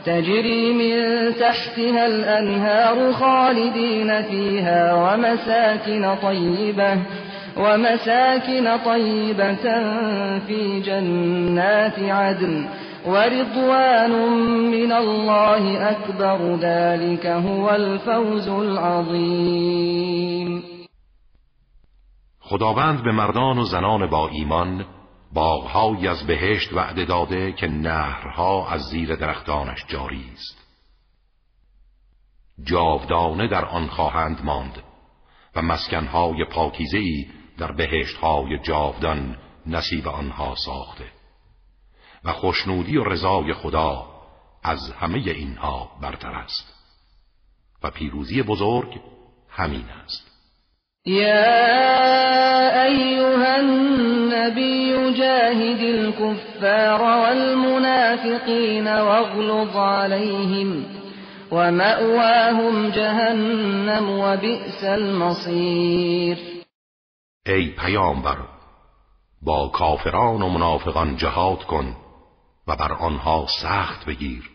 تجري من تحتها الأنهار خالدين فيها ومساكن طيبة ومساكن طيبة في جنات عدن ورضوان من الله اکبر ذلك هو الفوز العظیم خداوند به مردان و زنان با ایمان باغهایی از بهشت وعده داده که نهرها از زیر درختانش جاری است. جاودانه در آن خواهند ماند و مسکنهای پاکیزهای در بهشتهای جاودان نصیب آنها ساخته و خوشنودی و رضای خدا از همه اینها برتر است و پیروزی بزرگ همین است. یا ایها النبی جاهد الكفار والمنافقین واغلظ عليهم ومأواهم جهنم وبئس المصیر ای پیامبر با کافران و منافقان جهاد کن و بر آنها سخت بگیر.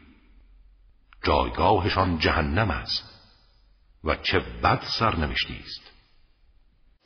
جایگاهشان جهنم است و چه بد سرنوشتی است.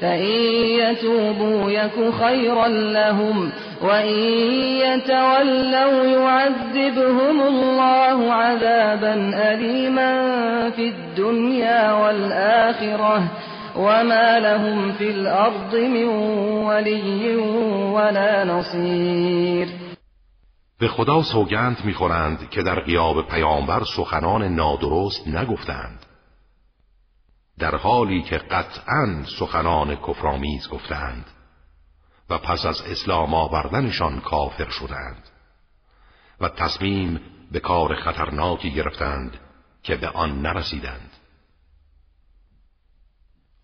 فإن يتوبوا يك خيرا لهم وإن يتولوا يعذبهم الله عذابا أليما في الدنيا والآخرة وما لهم به خدا سوگند می‌خورند که در قیاب پیامبر سخنان نادرست نگفتند. در حالی که قطعا سخنان کفرآمیز گفتند و پس از اسلام آوردنشان کافر شدند و تصمیم به کار خطرناکی گرفتند که به آن نرسیدند.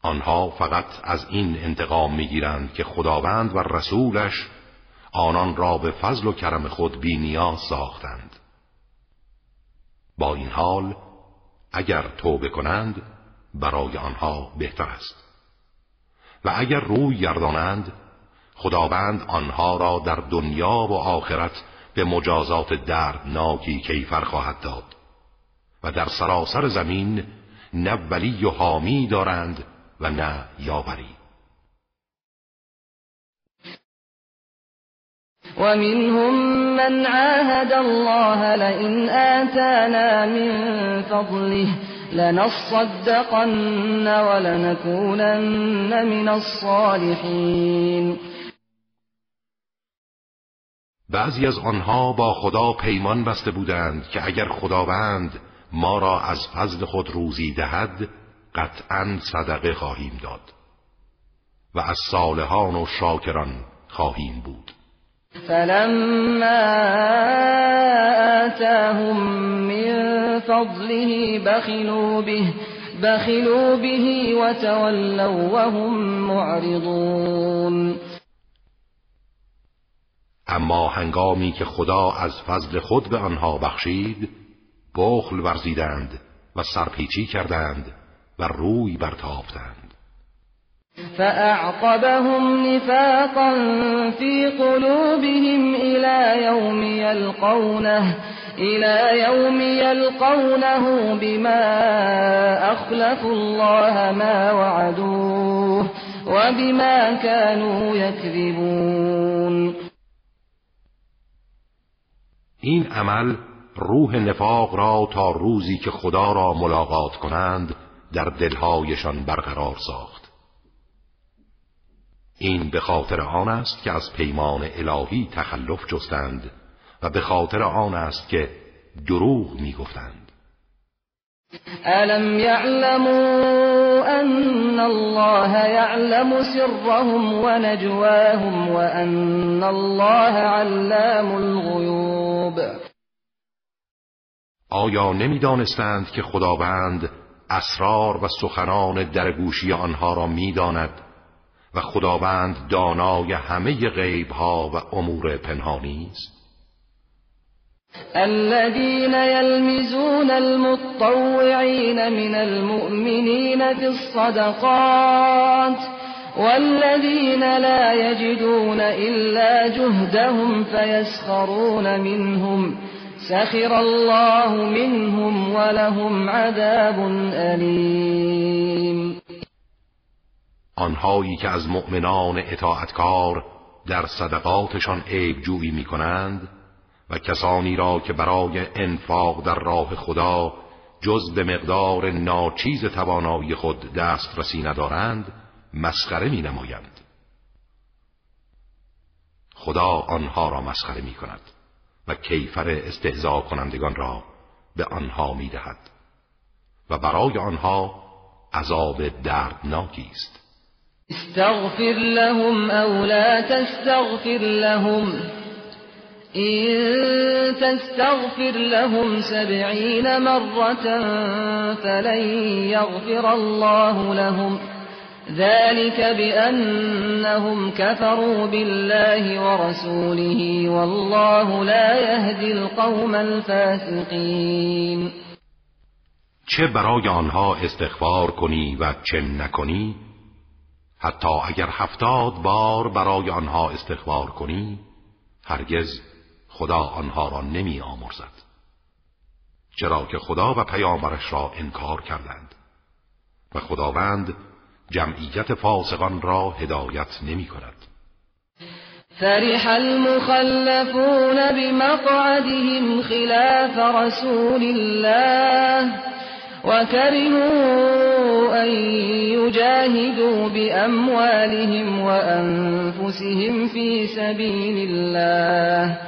آنها فقط از این انتقام می‌گیرند که خداوند و رسولش آنان را به فضل و کرم خود بی نیاز ساختند. با این حال اگر توبه کنند برای آنها بهتر است. و اگر روی گردانند خداوند آنها را در دنیا و آخرت به مجازات دردناکی کیفر خواهد داد. و در سراسر زمین نه ولی و حامی دارند و نه یاوری. ومنهم من عاهد الله لئن آتانا من فضله. لنصدقن ولنكونن من الصالحين بعضی از آنها با خدا پیمان بسته بودند که اگر خداوند ما را از فضل خود روزی دهد قطعا صدقه خواهیم داد و از صالحان و شاکران خواهیم بود. فلما آتاهم من فضله بخلوا به بخلوا به وتولوا وهم معرضون. اما هنگامی که خدا از فضل خود به آنها بخشید بخل ورزیدند و سرپیچی کردند و روی برتافتند. فأعقبهم نفاقا في قلوبهم إلى يوم يلقونه إلى يوم يلقونه بما أخلفوا الله ما وعدوه وبما كانوا يكذبون. این عمل روح نفاق را تا روزی که خدا را ملاقات کنند در دلهایشان برقرار ساخت. این به خاطر آن است که از پیمان الهی تخلف جستند و به خاطر آن است که دروغ می‌گفتند. الم یعلموا ان الله یعلم سرهم و نجواهم و ان الله علام الغیوب آیا نمی‌دانستند که خداوند اسرار و سخنان درگوشی آنها را می‌داند؟ و خداوند دانای همه غیبها و امور پنهانی است. الذين يلمزون المطوعين من المؤمنين في الصدقات والذين لا يجدون إلا جهدهم فيسخرون منهم. سخر الله منهم ولهم عذاب علیم آنهایی که از مؤمنان اطاعتکار در صدقاتشان عیب جویی می کنند و کسانی را که برای انفاق در راه خدا جز به مقدار ناچیز توانایی خود دسترسی ندارند مسخره می نمایند خدا آنها را مسخره می کند و کیفر استهزا کنندگان را به آنها می دهد و برای آنها عذاب دردناکی است. استغفر لهم أو لا تستغفر لهم إن تستغفر لهم سبعين مرة فلن يغفر الله لهم ذلك بأنهم كفروا بالله ورسوله والله لا يهدي القوم الفاسقين چه برای آنها استغفار کنی و چه نکنی؟ حتی اگر هفتاد بار برای آنها استغفار کنی هرگز خدا آنها را نمی آمرزد. چرا که خدا و پیامبرش را انکار کردند. و خداوند جمعیت فاسقان را هدایت نمی کند. فرح المخلفون بمقعدهم خلاف رسول الله. وكرهوا أن يجاهدوا بأموالهم وأنفسهم في سبيل الله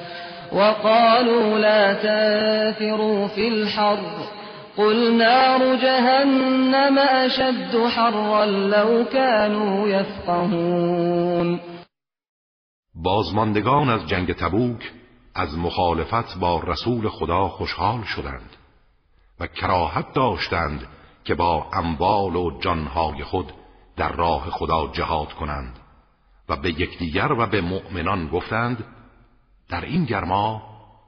وقالوا لا تنفروا في الحر قل نار جهنم اشد حرا لو كانوا يفقهون بازماندگان از جنگ تبوک از مخالفت با رسول خدا خوشحال شدند. و کراهت داشتند که با اموال و جانهای خود در راه خدا جهاد کنند و به یکدیگر و به مؤمنان گفتند در این گرما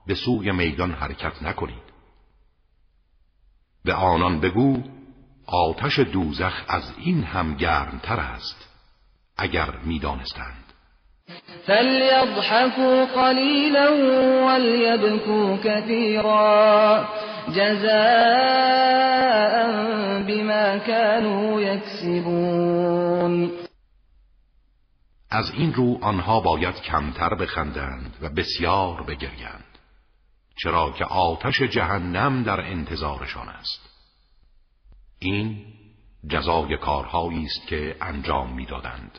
به سوی میدان حرکت نکنید. به آنان بگو آتش دوزخ از این هم گرمتر است اگر می‌دانستند. فلیضحکوا قلیلا ولیبکوا کثیرا جزاء بما كانوا یکسبون از این رو آنها باید کمتر بخندند و بسیار بگریند چرا که آتش جهنم در انتظارشان است. این جزای کارهایی است که انجام می‌دادند.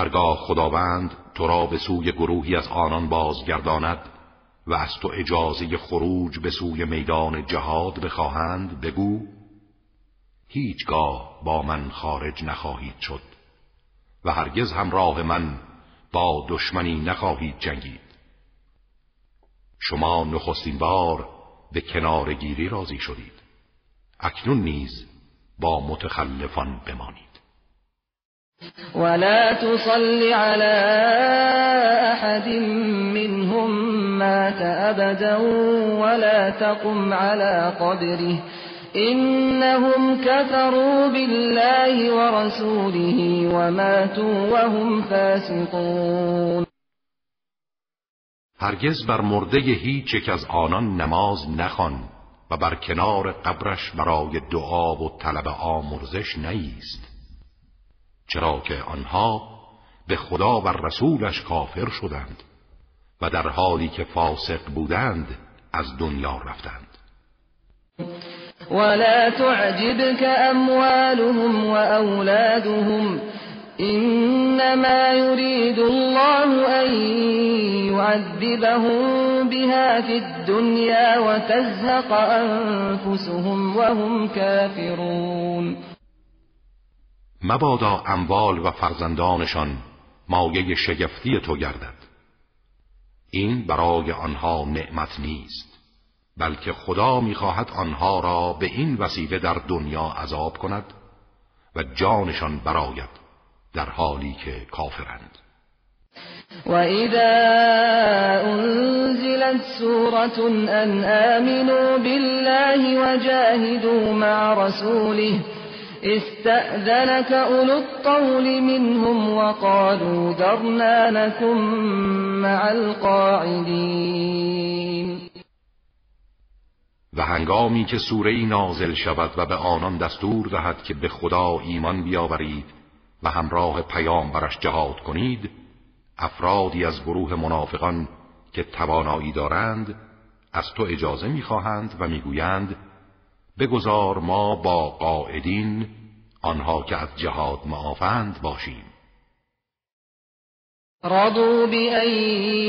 هرگاه خداوند تو را به سوی گروهی از آنان بازگرداند و از تو اجازه خروج به سوی میدان جهاد بخواهند بگو هیچگاه با من خارج نخواهید شد و هرگز همراه من با دشمنی نخواهید جنگید. شما نخستین بار به کنار گیری راضی شدید. اکنون نیز با متخلفان بمانید. ولا تصل على احد منهم مات ابدا ولا تقم على قبره انهم كفروا بالله ورسوله وماتوا وهم فاسقون هرگز بر مرده هیچ یک از آنان نماز نخوان و بر کنار قبرش برای دعا و طلب آمرزش نیست. چرا که آنها به خدا و رسولش کافر شدند و در حالی که فاسق بودند از دنیا رفتند. ولا تعجبك اموالهم واولادهم انما يريد الله ان يعذبهم بها في الدنيا وتزهق انفسهم وهم كافرون. مبادا اموال و فرزندانشان مایه شگفتی تو گردد. این برای آنها نعمت نیست بلکه خدا می‌خواهد آنها را به این وسیله در دنیا عذاب کند و جانشان براید در حالی که کافرند. و اذا انزلت سورة ان آمنوا بالله وجاهدوا مع رسوله استأذنك أولو الطول منهم وقالوا درنا لكم مع القاعدين. و هنگامی که سوره نازل شود و به آنان دستور دهد که به خدا ایمان بیاورید و همراه پیامبرش جهاد کنید افرادی از گروه منافقان که توانایی دارند از تو اجازه می‌خواهند و می‌گویند بگذار ما با قاعدین آنها که از جهاد معافند باشیم. رضوا بأن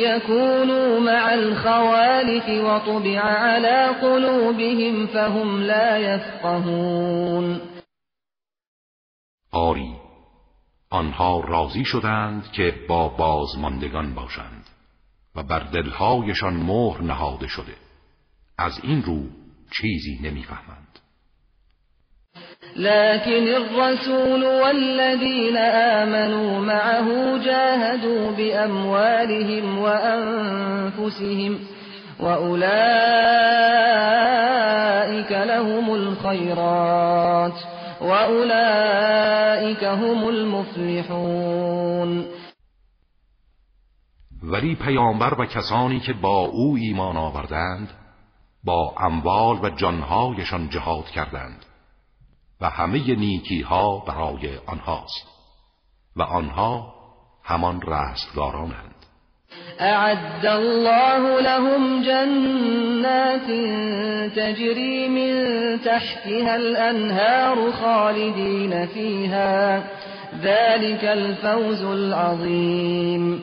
يكونوا مع الخوالف وطبع على قلوبهم فهم لا يفقهون. آری آنها راضی شدند که با بازماندگان باشند و بر دلهایشان مهر نهاده شده. از این رو چیزی نمی‌فهمند. لكن الرسول والذين آمنوا معه جاهدوا بأموالهم وأنفسهم وأولئك لهم الخيرات وأولئك هم المفلحون. ولی پیامبر و کسانی که با او ایمان آوردند با اموال و جانهایشان جهاد کردند و همه نیکی ها برای آنهاست و آنها همان رستگارانند. اعد الله لهم جنات تجري من تحتها الانهار خالدين فيها ذلك الفوز العظیم.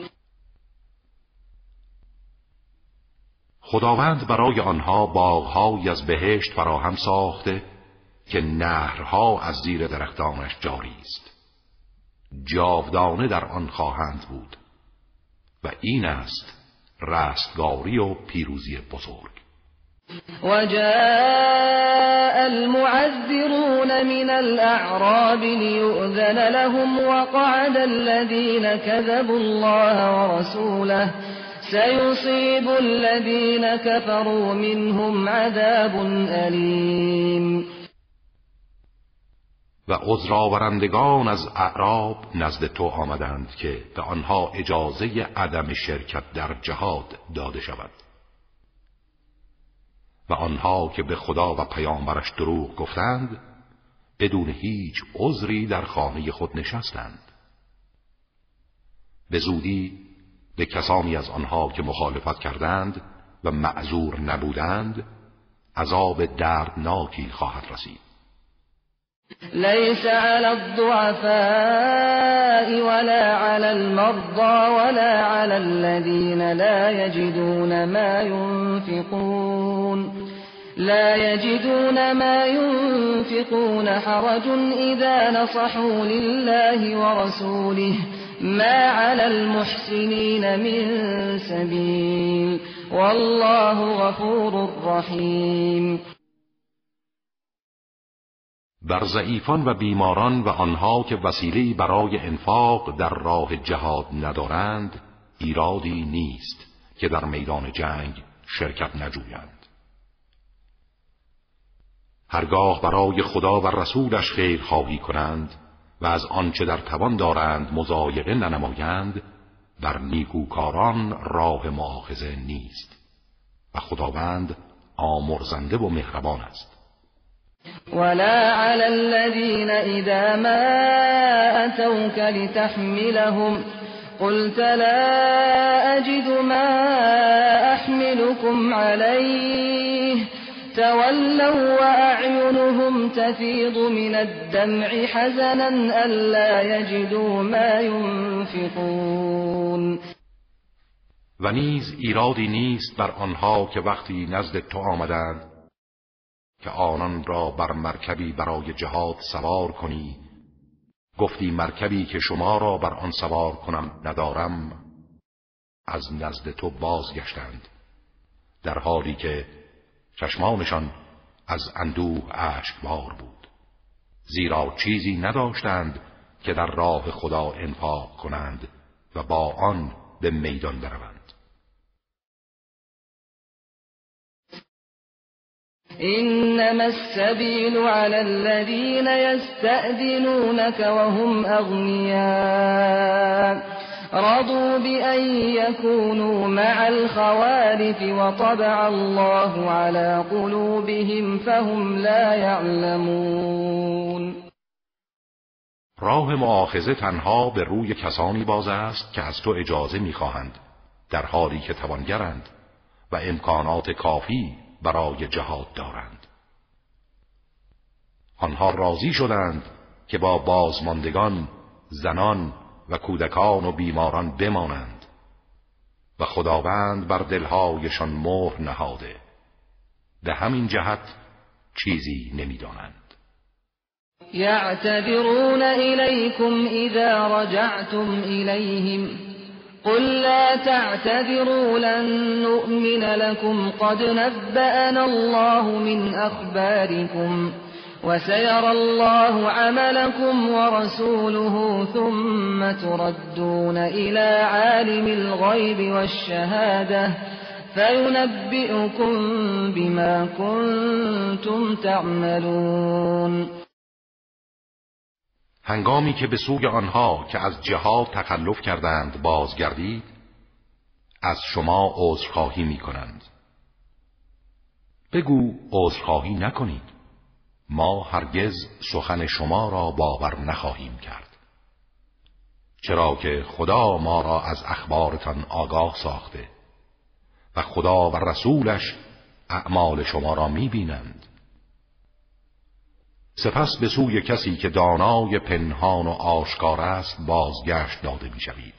خداوند برای آنها باغهایی از بهشت فراهم ساخته که نهرها از زیر درختانش جاری است. جاودانه در آن خواهند بود و این است رستگاری و پیروزی بزرگ. وجاء المعذرون من الأعراب ليؤذن لهم وقعد الذين كذبوا الله ورسوله سيصيب الذين كفروا منهم عذاب أليم. و عذرآورندگان از اعراب نزد تو آمدند که به آنها اجازه عدم شرکت در جهاد داده شود. و آنها که به خدا و پیامبرش دروغ گفتند بدون هیچ عذری در خانه خود نشستند. به زودی به کسانی از آنها که مخالفت کردند و معذور نبودند عذاب دردناکی خواهد رسید. ليس على الضعفاء ولا على المرضى ولا على الذين لا يجدون ما ينفقون لا يجدون ما ينفقون حرج إذا نصحوا لله ورسوله ما على المحسنين من سبيل والله غفور رحيم. بر ضعیفان و بیماران و آنها که وسیله برای انفاق در راه جهاد ندارند ایرادی نیست که در میدان جنگ شرکت نجویند. هرگاه برای خدا و رسولش خیر خواهی کنند و از آنچه در توان دارند مزایقه ننمایند بر نیکوکاران راه معاخزه نیست و خداوند آمرزنده و مهربان است. ولا على الذين إذا ما أتوك لتحملهم قلت لا أجد ما أحملكم عليه تولوا وأعينهم تفيض من الدمع حزنا ألا يجدوا ما ينفقون. و نیز ایرادی نیست بر آنها که وقتی نزد تو آمدند که آنان را بر مرکبی برای جهاد سوار کنی. گفتی مرکبی که شما را بر آن سوار کنم ندارم از نزد تو بازگشتند. در حالی که چشمانشان از اندوه اشکبار بود. زیرا چیزی نداشتند که در راه خدا انفاق کنند و با آن به میدان بروند. إنما السبيل على الذين يستأذنونك وهم أغنياء. رضوا بأن يكونوا مع الخوالف وطبع الله على قلوبهم فهم لا يعلمون راه معاخزه تنها به روی کسانی باز است که از تو اجازه می‌خواهند در حالی که توانگرند و امکانات کافی برای جهاد دارند. آنها راضی شدند که با بازماندگان زنان و کودکان و بیماران بمانند و خداوند بر دلهایشان مهر نهاده. به همین جهت چیزی نمی‌دانند. یعتذرون الیکم اذا رجعتم الیهم قل لا تعتذروا لن نؤمن لكم قد نبأنا الله من أخباركم وسيرى الله عملكم ورسوله ثم تردون إلى عالم الغيب والشهادة فينبئكم بما كنتم تعملون. هنگامی که به سوی آنها که از جهاد تخلف کردند بازگردید از شما عذرخواهی می کنند بگو عذرخواهی نکنید. ما هرگز سخن شما را باور نخواهیم کرد. چرا که خدا ما را از اخبارتان آگاه ساخته و خدا و رسولش اعمال شما را می‌بینند. سپس به سوی کسی که دانای پنهان و آشکار است بازگشت داده می‌شوید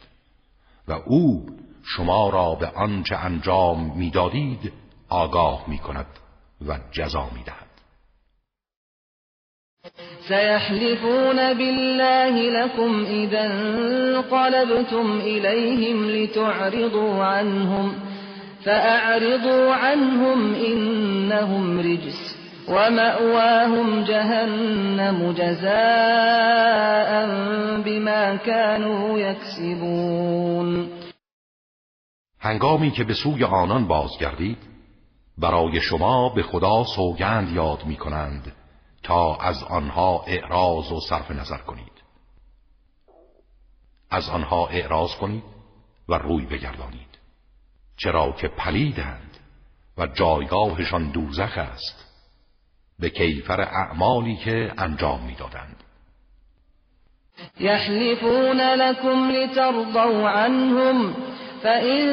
و او شما را به آنچه انجام می‌دادید آگاه می‌کند و جزا می‌دهد. سيحلفون بالله لكم إذا انقلبتم إليهم لتعرضوا عنهم فأعرضوا عنهم إنهم رجس ومأواهم جهنم جزاء بما كانوا يكسبون. هنگامی که به سوی آنان بازگردید برای شما به خدا سوگند یاد می کنند از آنها اعراض و صرف نظر کنید. از آنها اعراض کنید و روی بگردانید. چرا که پلیدند و جایگاهشان دوزخ است. به کیفر اعمالی که انجام می‌دادند. یحلفون لكم لترضوا عنهم فإن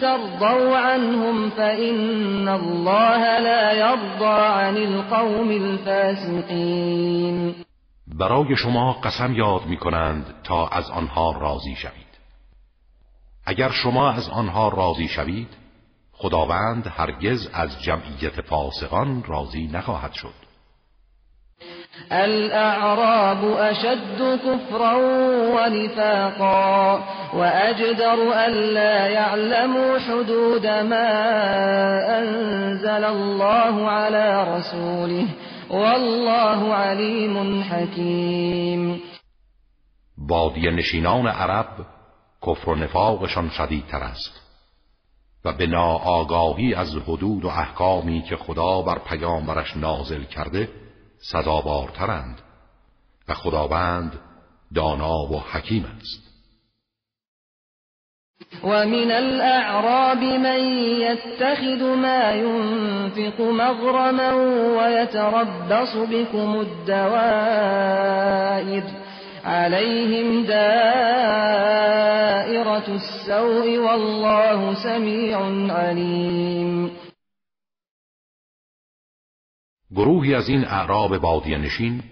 ترضوا عنهم فإن الله لا يرضى عن القوم الفاسقين برای شما قسم یاد می کنند تا از آنها راضی شوید. اگر شما از آنها راضی شوید خداوند هرگز از جمعیت فاسقان راضی نخواهد شد. الاعراب اشد كفرا ونفاقا واجدر الا يعلموا حدود ما انزل الله على رسوله. والله علیم حکیم بادی نشینان عرب کفر و نفاقشان شدیدتر است و به ناآگاهی از حدود و احکامی که خدا بر پیامبرش نازل کرده سزاوارترند و خداوند دانا و حکیم است. ومن الأعراب من يتخذ ما ينفق مغرما ويتربص بكم الدوائر عليهم دائرة السوء والله سميع عليم. گروهی از این اعراب بادی نشین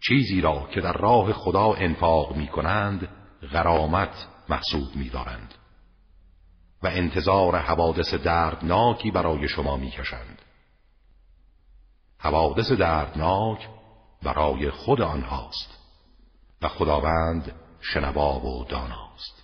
چیزی را که در راه خدا انفاق می کنند غرامت محسوب می دارند و انتظار حوادث دردناکی برای شما می کشند. حوادث دردناک برای خود آنهاست و خداوند شنوا و داناست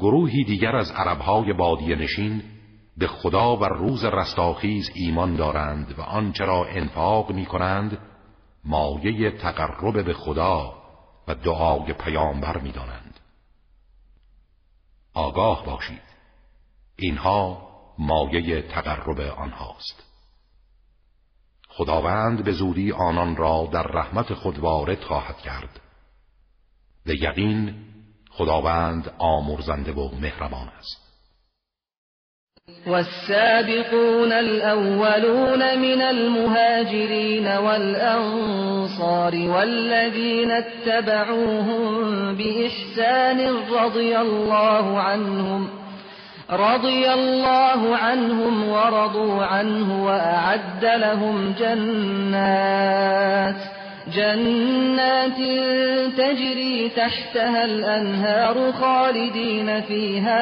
گروهی دیگر از عربهای بادی نشین به خدا و روز رستاخیز ایمان دارند و آنچه را انفاق می کنند مایه تقرب به خدا و دعای پیامبر می دانند. آگاه باشید. اینها مایه تقرب آنهاست. خداوند به زودی آنان را در رحمت خود وارد خواهد کرد. به یقین خداوند آمرزنده و مهربان است. والسابقون الأولون من المهاجرين والأنصار والذين اتبعوهم بإحسان رضي الله عنهم رضي الله عنهم ورضوا عنه وأعد لهم جنات. جنات تجري تحتها الأنهار خالدين فيها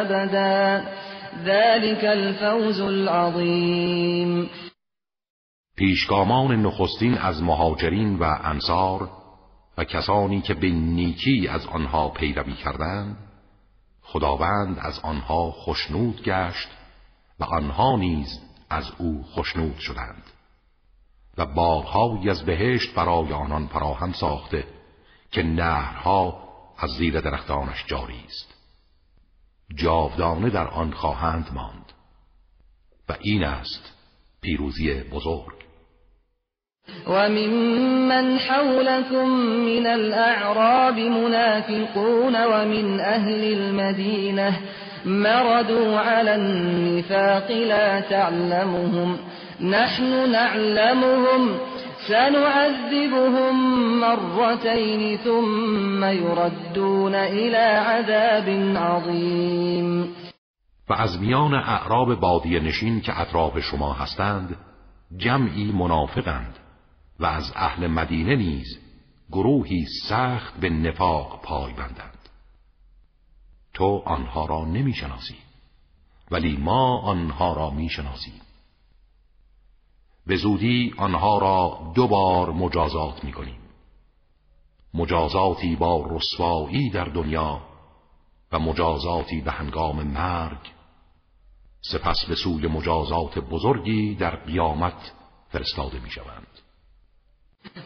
أبدا. ذلك الفوز العظيم. پیشگامان نخستین از مهاجرین و انصار و کسانی که به نیکی از آنها پیروی کردند خداوند از آنها خشنود گشت و آنها نیز از او خشنود شدند. و بارهایی از بهشت برای آنان فراهم ساخته که نهرها از زیر درختانش جاری است. جاودانه در آن خواهند ماند و این است پیروزی بزرگ. وممن حولكم من الأعراب منافقون ومن أهل المدينة مردوا على النفاق لا تعلمهم نحن نعلمهم سنعذبهم مرتين ثم يردون إلى عذاب عظيم. و از میان اعراب بادی نشین که اطراف شما هستند جمعی منافقند و از اهل مدینه نیز گروهی سخت به نفاق پای بندند. تو آنها را نمی‌شناسی ولی ما آنها را می‌شناسیم. به زودی آنها را دو بار مجازات می‌کنیم. مجازاتی با رسوایی در دنیا و مجازاتی به هنگام مرگ. سپس به سوی مجازات بزرگی در قیامت فرستاده می‌شوند.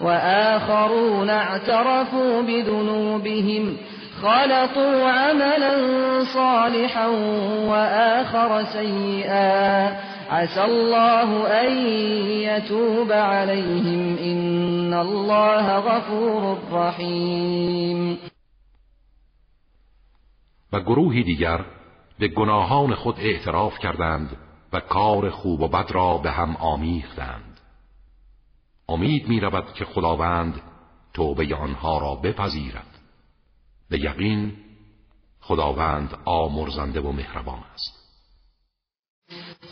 وآخرون اعترفوا بذنوبهم. خلطوا عملا صالحا وآخر سيئا. عسى الله أن يتوب عليهم. إن الله غفور رحيم. و گروهی دیگر به گناهان خود اعتراف کردند و کار خوب و بد را به هم آمیختند. امید می رود که خداوند توبه آنها را بپذیرد. به یقین خداوند آمرزنده و مهربان است.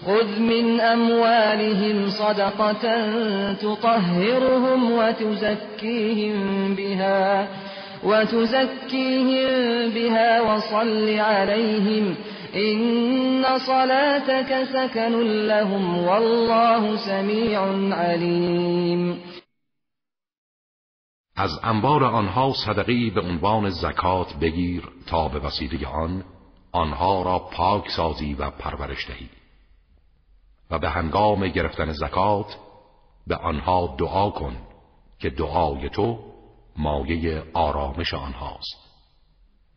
خذ من اموالهم صدقة تطهرهم وتزكيهم بها وتزكيهم بها وصل عليهم. إن صلاتك سكن لهم والله سمیع علیم از انبار آنها صدقی به عنوان زکات بگیر تا به وسیله آن آنها را پاک سازی و پرورش دهی. و به هنگام گرفتن زکات به آنها دعا کن که دعای تو مایه آرامش آنهاست.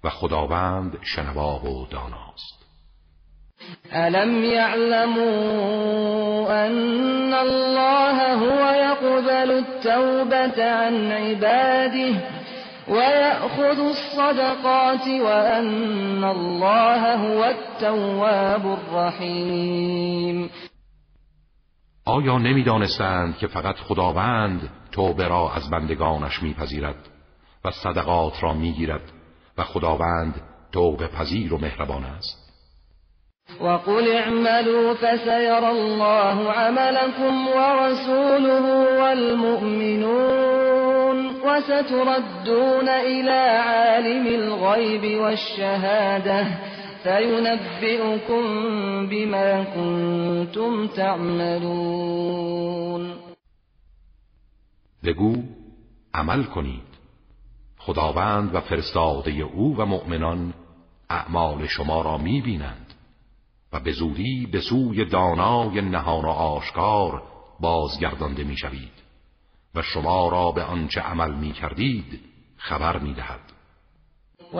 و خداوند شنوا و داناست. ألم يعلموا أن الله هو يقبل التوبة عن عباده ويأخذ الصدقات وأن الله هو التواب الرحیم آیا نمی‌دانستند که فقط خداوند توبه را از بندگانش میپذیرد و صدقات را می‌گیرد و خداوند توبه پذیر و مهربان است؟ وقل اعملوا فسيرى الله عملكم ورسوله والمؤمنون وستردون إلى عالم الغيب والشهادة فينبئكم بما كنتم تعملون. بگو عمل کنید. خداوند و فرستاده أو و مؤمنان اعمال شما را میبینند. و به زودی به سوی دانای نهان و آشکار بازگردانده می‌شوید و شما را به آنچه عمل می کردید خبر می دهد و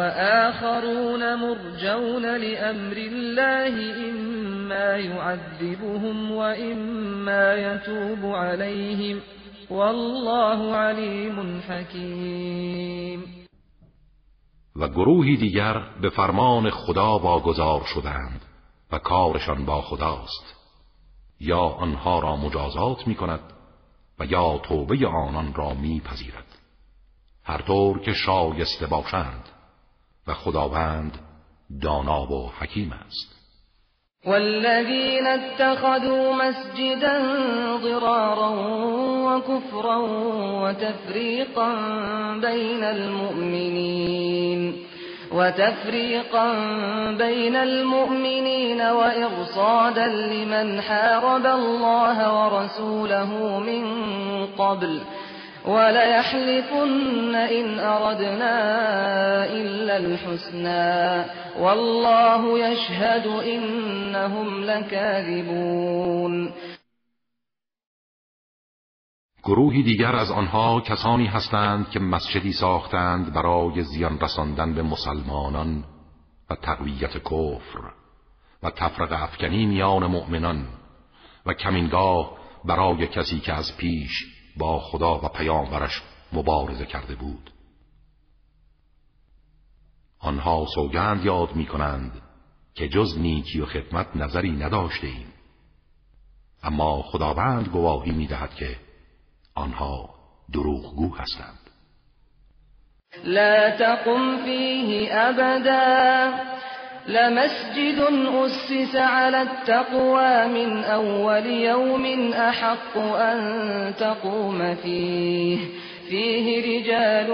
آخرون مرجون لأمر الله اما يعذبهم و اما يتوب عليهم والله علیم حکیم. و گروهی دیگر به فرمان خدا واگذار شدند و کارشان با خداست. یا آنها را مجازات می کند و یا توبه آنان را میپذیرد. هر طور که شایسته باشند و خداوند دانا و حکیم است. والذين اتخذوا مسجدا ضرارا وكفرا وتفريقا بين المؤمنين وتفريقا بين المؤمنين وإرصادا لمن حارب الله ورسوله من قبل وليحلفن إن أردنا إلا الحسنى والله يشهد إنهم لكاذبون گروهی دیگر از آنها کسانی هستند که مسجدی ساختند برای زیان رساندن به مسلمانان و تقویت کفر و تفرق افکنی میان مؤمنان و کمینگاه برای کسی که از پیش با خدا و پیامبرش مبارزه کرده بود آنها سوگند یاد می کنند که جز نیکی و خدمت نظری نداشته ایم. اما خداوند گواهی می دهد که آنها دروغگو هستند. لا تقم فيه ابدا لمسجد أسس على التقوى من أول يوم أحق أن تقوم فيه فيه رجال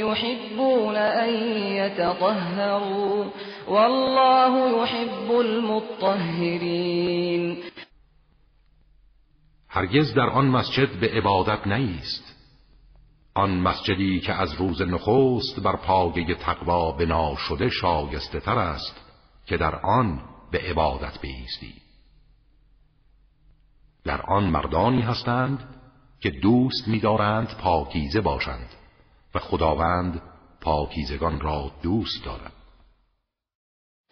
يحبون أن يتطهروا. والله يحب المطهرين هرگز در آن مسجد به عبادت نیست. آن مسجدی که از روز نخست بر پاگه تقوا بنا شده شایسته تر است که در آن به عبادت بیستی. در آن مردانی هستند که دوست می‌دارند پاکیزه باشند و خداوند پاکیزگان را دوست دارد.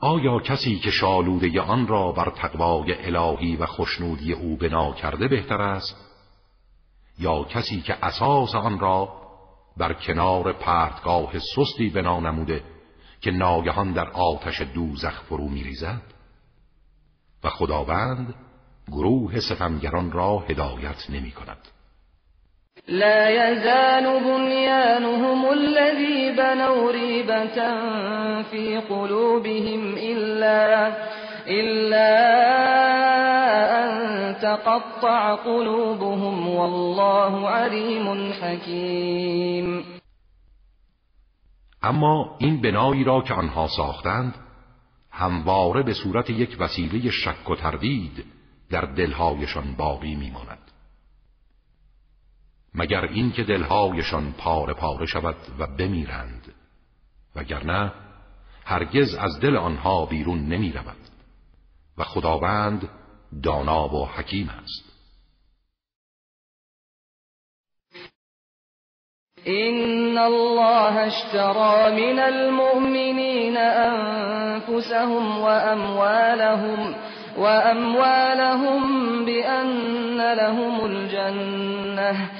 آیا کسی که شالوده آن را بر تقوای الهی و خشنودی او بنا کرده بهتر است؟ یا کسی که اساس آن را بر کنار پرتگاه سستی بنا نموده که ناگهان در آتش دوزخ فرو میریزد؟ و خداوند گروه ستمگران را هدایت نمی کند لا يزال بنيانهم الذي بنوا ريبة في قلوبهم إلا إلا أن تقطع قلوبهم والله علیم حکیم اما این بنایی را که آنها ساختند همواره به صورت یک وسیله شک و تردید در دلهایشان باقی میماند. مگر اینکه دلهایشان پاره پاره شود و بمیرند وگرنه هرگز از دل آنها بیرون نمی رود و خداوند دانا و حکیم است. إن الله اشترى من المؤمنين أنفسهم وأموالهم وأموالهم بأن لهم الجنة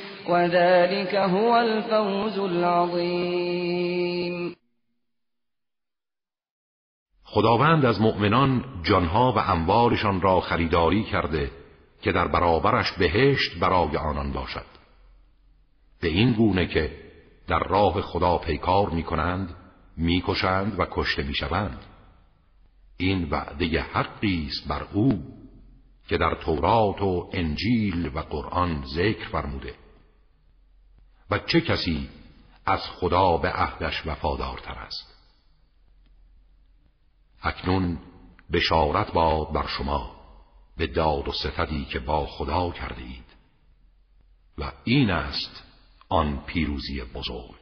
وذلك هو الفوز العظیم خداوند از مؤمنان جانها و اموالشان را خریداری کرده که در برابرش بهشت برای آنان باشد. به این گونه که در راه خدا پیکار می کنند می کشند و کشته می شوند. این وعده حقی است بر او که در تورات و انجیل و قرآن ذکر فرموده. و چه کسی از خدا به عهدش وفادارتر است؟ اکنون بشارت باد بر شما به داد و ستدی که با خدا کرده اید و این است آن پیروزی بزرگ.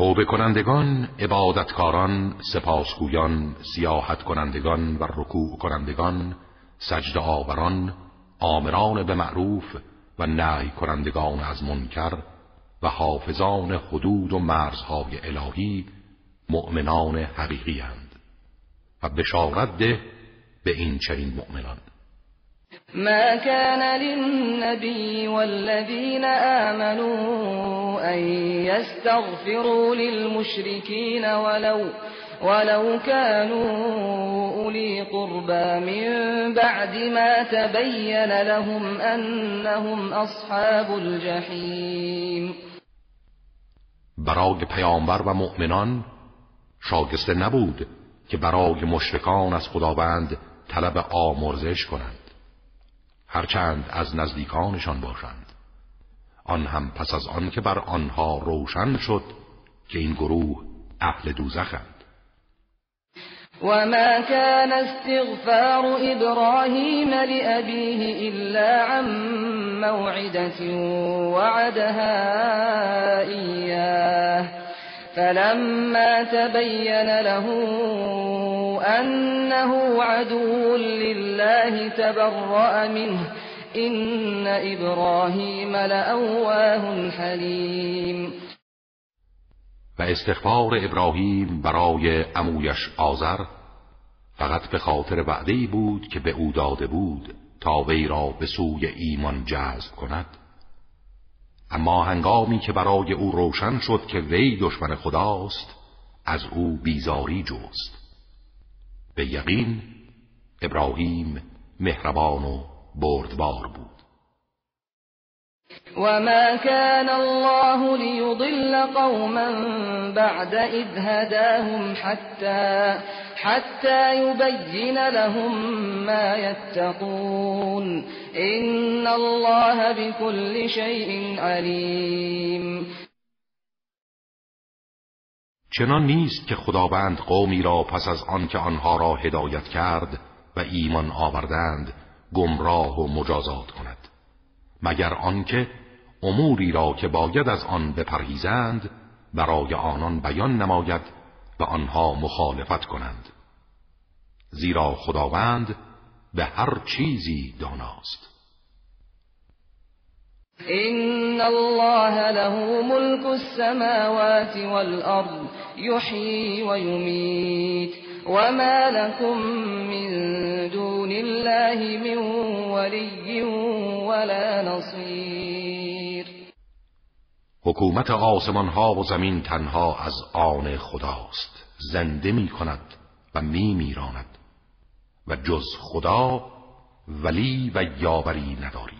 توبه کنندگان، عبادتکاران، سپاسگویان، سیاحت کنندگان و رکوع کنندگان، سجد آوران، آمران به معروف و نهی کنندگان از منکر و حافظان حدود و مرزهای الهی مؤمنان حقیقی هند و بشارت ده به این چنین مؤمنان. ما كان للنبي والذين آمنوا أن يستغفروا للمشركين ولو ولو كانوا أولي قربى من بعد ما تبين لهم أنهم أصحاب الجحيم. برای پیامبر و مؤمنان شاگسته نبود که برای مشرکان از خداوند طلب آمرزش کنند. هرچند از نزدیکانشان باشند. آن هم پس از آن که بر آنها روشن شد که این گروه اهل دوزخند. وما كان استغفار إبراهيم لأبيه إلا عن موعدة وعدها إياه فلما تبين له أنه عدو لله تبرأ منه. إن إبراهيم لأواه حليم. و استغفار ابراهیم برای امویش آذر فقط به خاطر وعده بود که به او داده بود تا وی را به سوی ایمان جذب کند. اما هنگامی که برای او روشن شد که وی دشمن خداست از او بیزاری جست. به یقین ابراهیم مهربان و بردبار بود. وما كان الله ليضل قوما بعد إذ هداهم حتى حتى يبين لهم ما يتقون إن الله بكل شيء عليم چنان نیست که خداوند قومی را پس از آن که آنها را هدایت کرد و ایمان آوردند گمراه و مجازات کند. مگر آنکه اموری را که باید از آن بپرهیزند برای آنان بیان نماید و آنها مخالفت کنند. زیرا خداوند به هر چیزی داناست. إن الله له ملك السماوات والأرض يحيي ويميت. وما لكم من دون الله من ولي ولا نصير. حکومت آسمان ها و زمین تنها از آن خداست. زنده می کند و می میراند و جز خدا ولی و یاوری ندارید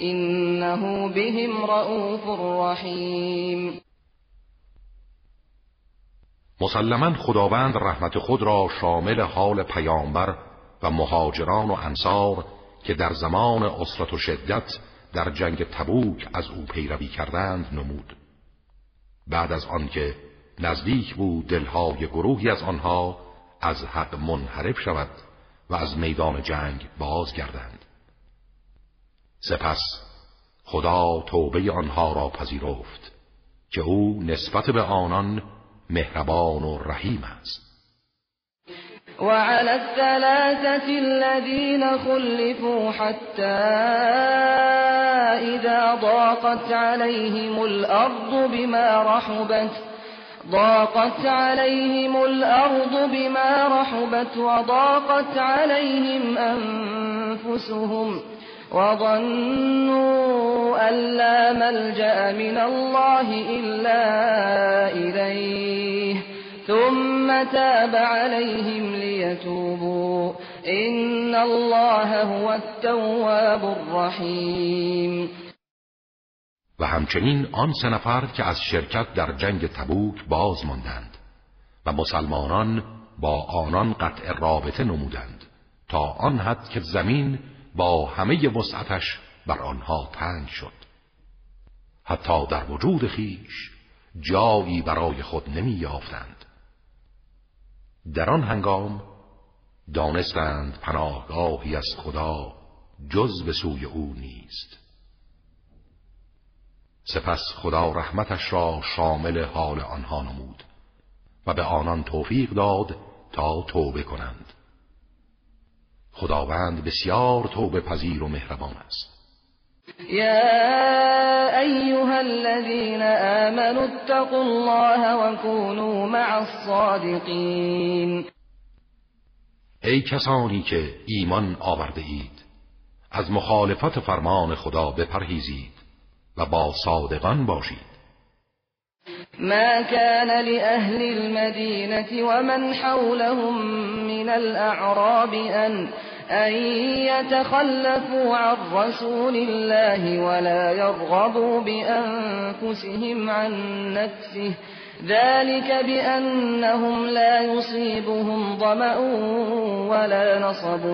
إنه بهم رؤوف رحیم مسلما خداوند رحمت خود را شامل حال پیامبر و مهاجران و انصار که در زمان اصرت و شدت در جنگ تبوک از او پیروی کردند نمود. بعد از آنکه نزدیک بود دلهای گروهی از آنها از حق منحرف شود و از میدان جنگ بازگردند. سپس خدا توبه آنها را پذیرفت که او نسبت به آنان مهربان و رحیم است. وعلى الثلاثة الذين خلفوا حتى إذا ضاقت عليهم الأرض بما رحبت ضاقت عليهم الأرض بما رحبت وضاقت عليهم أنفسهم. وظنوا أن لا ملجأ من الله إلا إليه ثم تاب عليهم ليتوبوا إن الله هو التواب الرحیم و همچنین آن سه نفر که از شرکت در جنگ تبوک باز ماندند و مسلمانان با آنان قطع رابطه نمودند تا آن حد که زمین با همه وسعتش بر آنها تنگ شد. حتی در وجود خیش جایی برای خود نمی یافتند در آن هنگام دانستند پناهگاهی از خدا جز به سوی او نیست. سپس خدا رحمتش را شامل حال آنها نمود و به آنان توفیق داد تا توبه کنند. خداوند بسیار توبه پذیر و مهربان است. یا ایها الذين آمنوا اتقوا الله وكونوا مع الصادقین. ای کسانی که ایمان آورده اید از مخالفت فرمان خدا بپرهیزید و با صادقان باشید. ما كان لأهل المدينة ومن حولهم من الأعراب أن أن يتخلفوا عن رسول الله ولا يرغبوا بأنفسهم عن نفسه. ذلك بأنهم لا يصيبهم ضمأ ولا نصب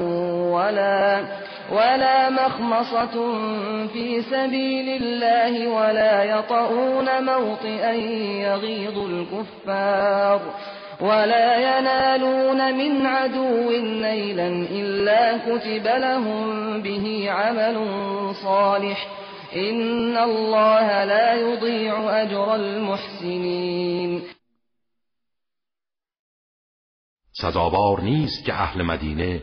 ولا ولا مخمصة في سبيل الله ولا يطؤون موطئا يغيظ الكفار ولا ينالون من عدو نيلا إلا كتب لهم به عمل صالح إن الله لا يضيع أجر المحسنين. سزاوار نیست که أهل مدینه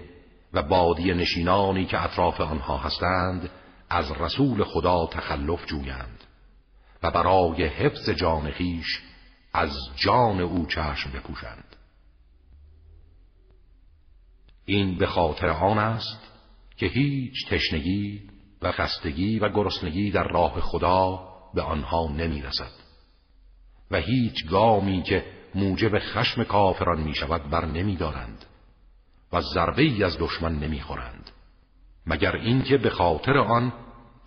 و بادی نشینانی که اطراف آنها هستند از رسول خدا تخلف جویند و برای حفظ جان خیش از جان او چشم بپوشند. این به خاطر آن است که هیچ تشنگی و خستگی و گرسنگی در راه خدا به آنها نمی رسد و هیچ گامی که موجب خشم کافران می شود بر نمی دارند و ضربه ای از دشمن نمی‌خورند. مگر اینکه به خاطر آن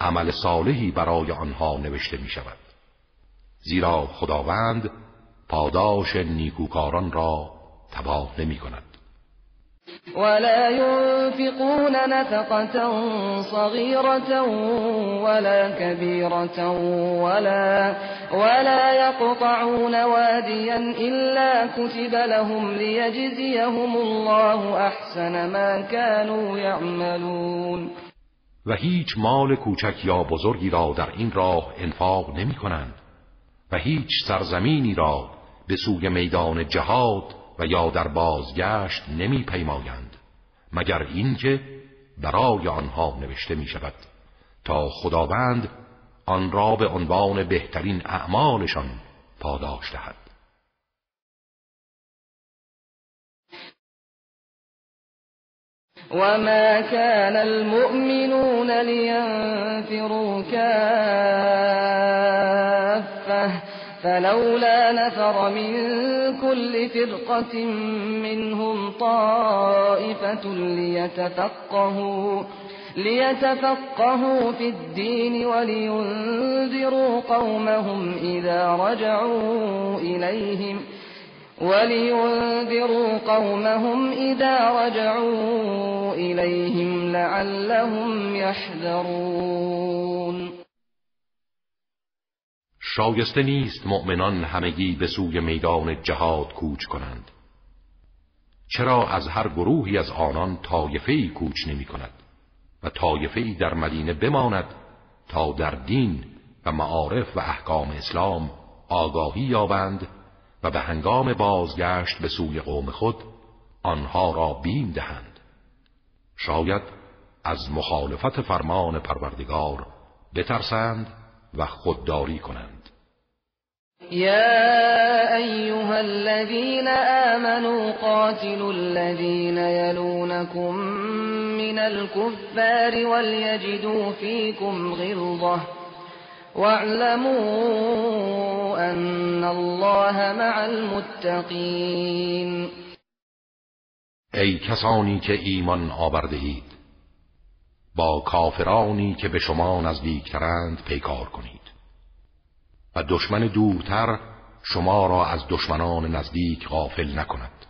عمل صالحی برای آنها نوشته می شود زیرا خداوند پاداش نیکوکاران را تباه نمی کند ولا ينفقون نفقة صغيرة ولا كبيرة ولا ولا يقطعون واديا إلا كتب لهم ليجزيهم الله أحسن ما كانوا يعملون. و هیچ مال کوچک یا بزرگی را در این راه انفاق نمی کنند و هیچ سرزمینی را به سوی میدان جهاد و یا در بازگشت نمی پیمایند مگر اینکه برای آنها نوشته می شود تا خداوند آن را به عنوان بهترین اعمالشان پاداش دهد. وما كان المؤمنون لينفروا كافة فلولا نفر من كل فرقة منهم طائفة ليتفقهوا ليتفقهوا في الدين ولينذروا قومهم إذا رجعوا إليهم ولينذروا قومهم إذا رجعوا إليهم لعلهم يحذرون. شایسته نیست مؤمنان همگی به سوی میدان جهاد کوچ کنند. چرا از هر گروهی از آنان طایفه‌ای کوچ نمی کند و طایفه‌ای در مدینه بماند تا در دین و معارف و احکام اسلام آگاهی یابند و به هنگام بازگشت به سوی قوم خود آنها را بیم دهند. شاید از مخالفت فرمان پروردگار بترسند و خودداری کنند. يا أيها الذين آمنوا قاتلوا الذين يلونكم من الكفار وليجدوا فيكم غلظة واعلموا أن الله مع المتقین ای کسانی که ایمان آورده اید با کافرانی که به شما نزدیکترند پیکار کنید. و دشمن دورتر شما را از دشمنان نزدیک غافل نکند.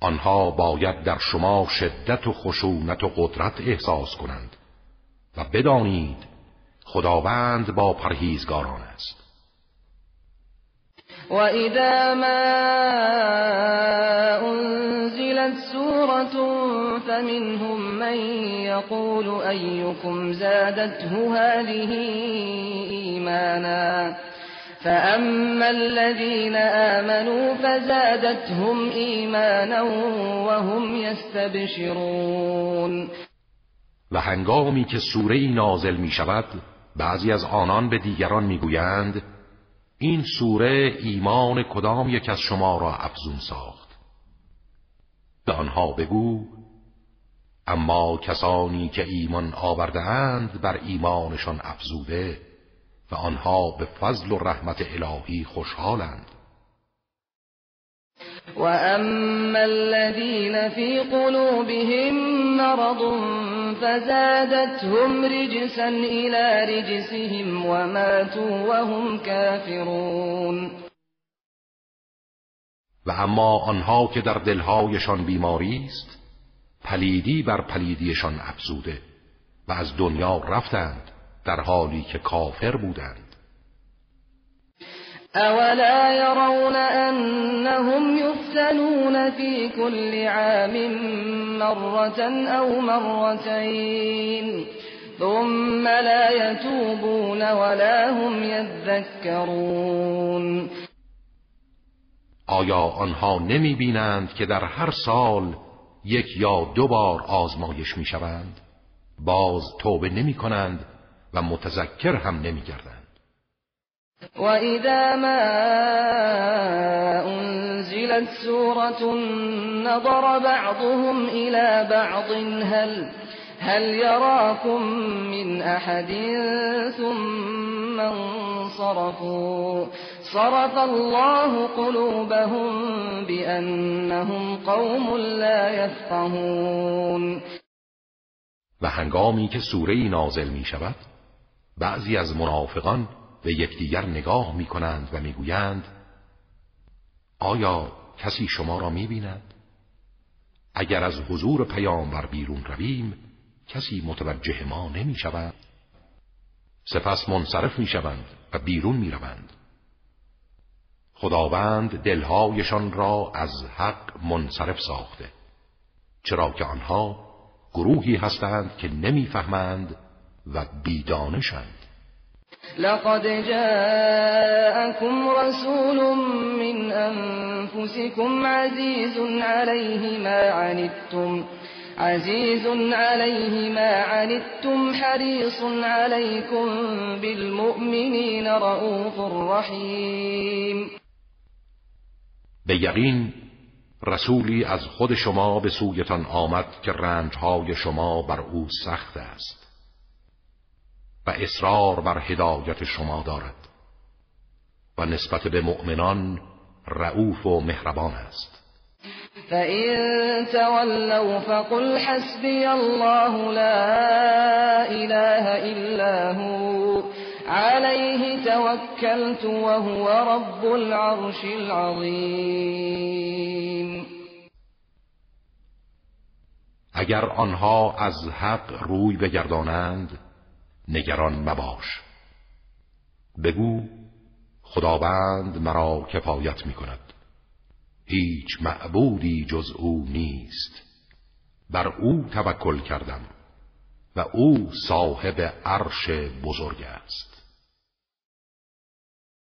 آنها باید در شما شدت و خشونت و قدرت احساس کنند و بدانید خداوند با پرهیزگاران است. و اذا ما انزلت سورة فمنهم من يقول ایکم زادته هذه ایمانا فأما الذين آمنوا فزادتهم إيمانا وهم يستبشرون و هنگامی که سوره نازل می شود بعضی از آنان به دیگران میگویند این سوره ایمان کدام یک از شما را افزون ساخت؟ به آنها بگو اما کسانی که ایمان آورده اند بر ایمانشان افزوده و آنها به فضل و رحمت الهی خوشحالند. و اما الذين في قلوبهم مرض فزادتهم رجسا الى رجسهم وماتوا وهم كافرون. و اما آنها که در دلهایشان بیماری است پلیدی بر پلیدیشان افزوده و از دنیا رفتند در حالی که کافر بودند. اولا يرون انهم يفتنون في كل عام مرة او مرتين ثم لا يتوبون ولا هم يذكرون آیا آنها نمی بینند که در هر سال یک یا دو بار آزمایش می شوند؟ باز توبه نمی کنند و متذکر هم نمیگردند و اذا ما انزلت سورة نظر بعضهم إلى بعض هل هل يراكم من احد ثم انصرفوا صرف الله قلوبهم بانهم قوم لا يفقهون و هنگامی که سوره نازل می شود بعضی از منافقان به یکدیگر نگاه می کنند و می‌گویند آیا کسی شما را می بیند؟ اگر از حضور پیامبر بیرون رویم کسی متوجه ما نمی شود سپس منصرف می شوند و بیرون می روند خداوند دلهایشان را از حق منصرف ساخته چرا که آنها گروهی هستند که نمی‌فهمند و بیدانشند. لقد جاءكم رسول من أنفسكم عزيز عليه ما عنتم عزيز عليه ما عنتم حريص عليكم بالمؤمنين رؤوف رحيم. به یقین رسولی از خود شما به سویتان آمد که رنجهای شما بر أو سخت است. و اصرار بر هدایت شما دارد. و نسبت به مؤمنان رعوف و مهربان است. فَإِن تَوَلَّوْا فَقُلْ حَسْبِيَ اللَّهُ لَا إِلَٰهَ إِلَّا هُوَ عَلَيْهِ تَوَكَّلْتُ وَهُوَ رَبُّ الْعَرْشِ الْعَظِيمِ. اگر آنها از حق روی بگردانند نگران مباش. بگو خداوند مرا کفایت می کند هیچ معبودی جز او نیست. بر او توکل کردم و او صاحب عرش بزرگ است.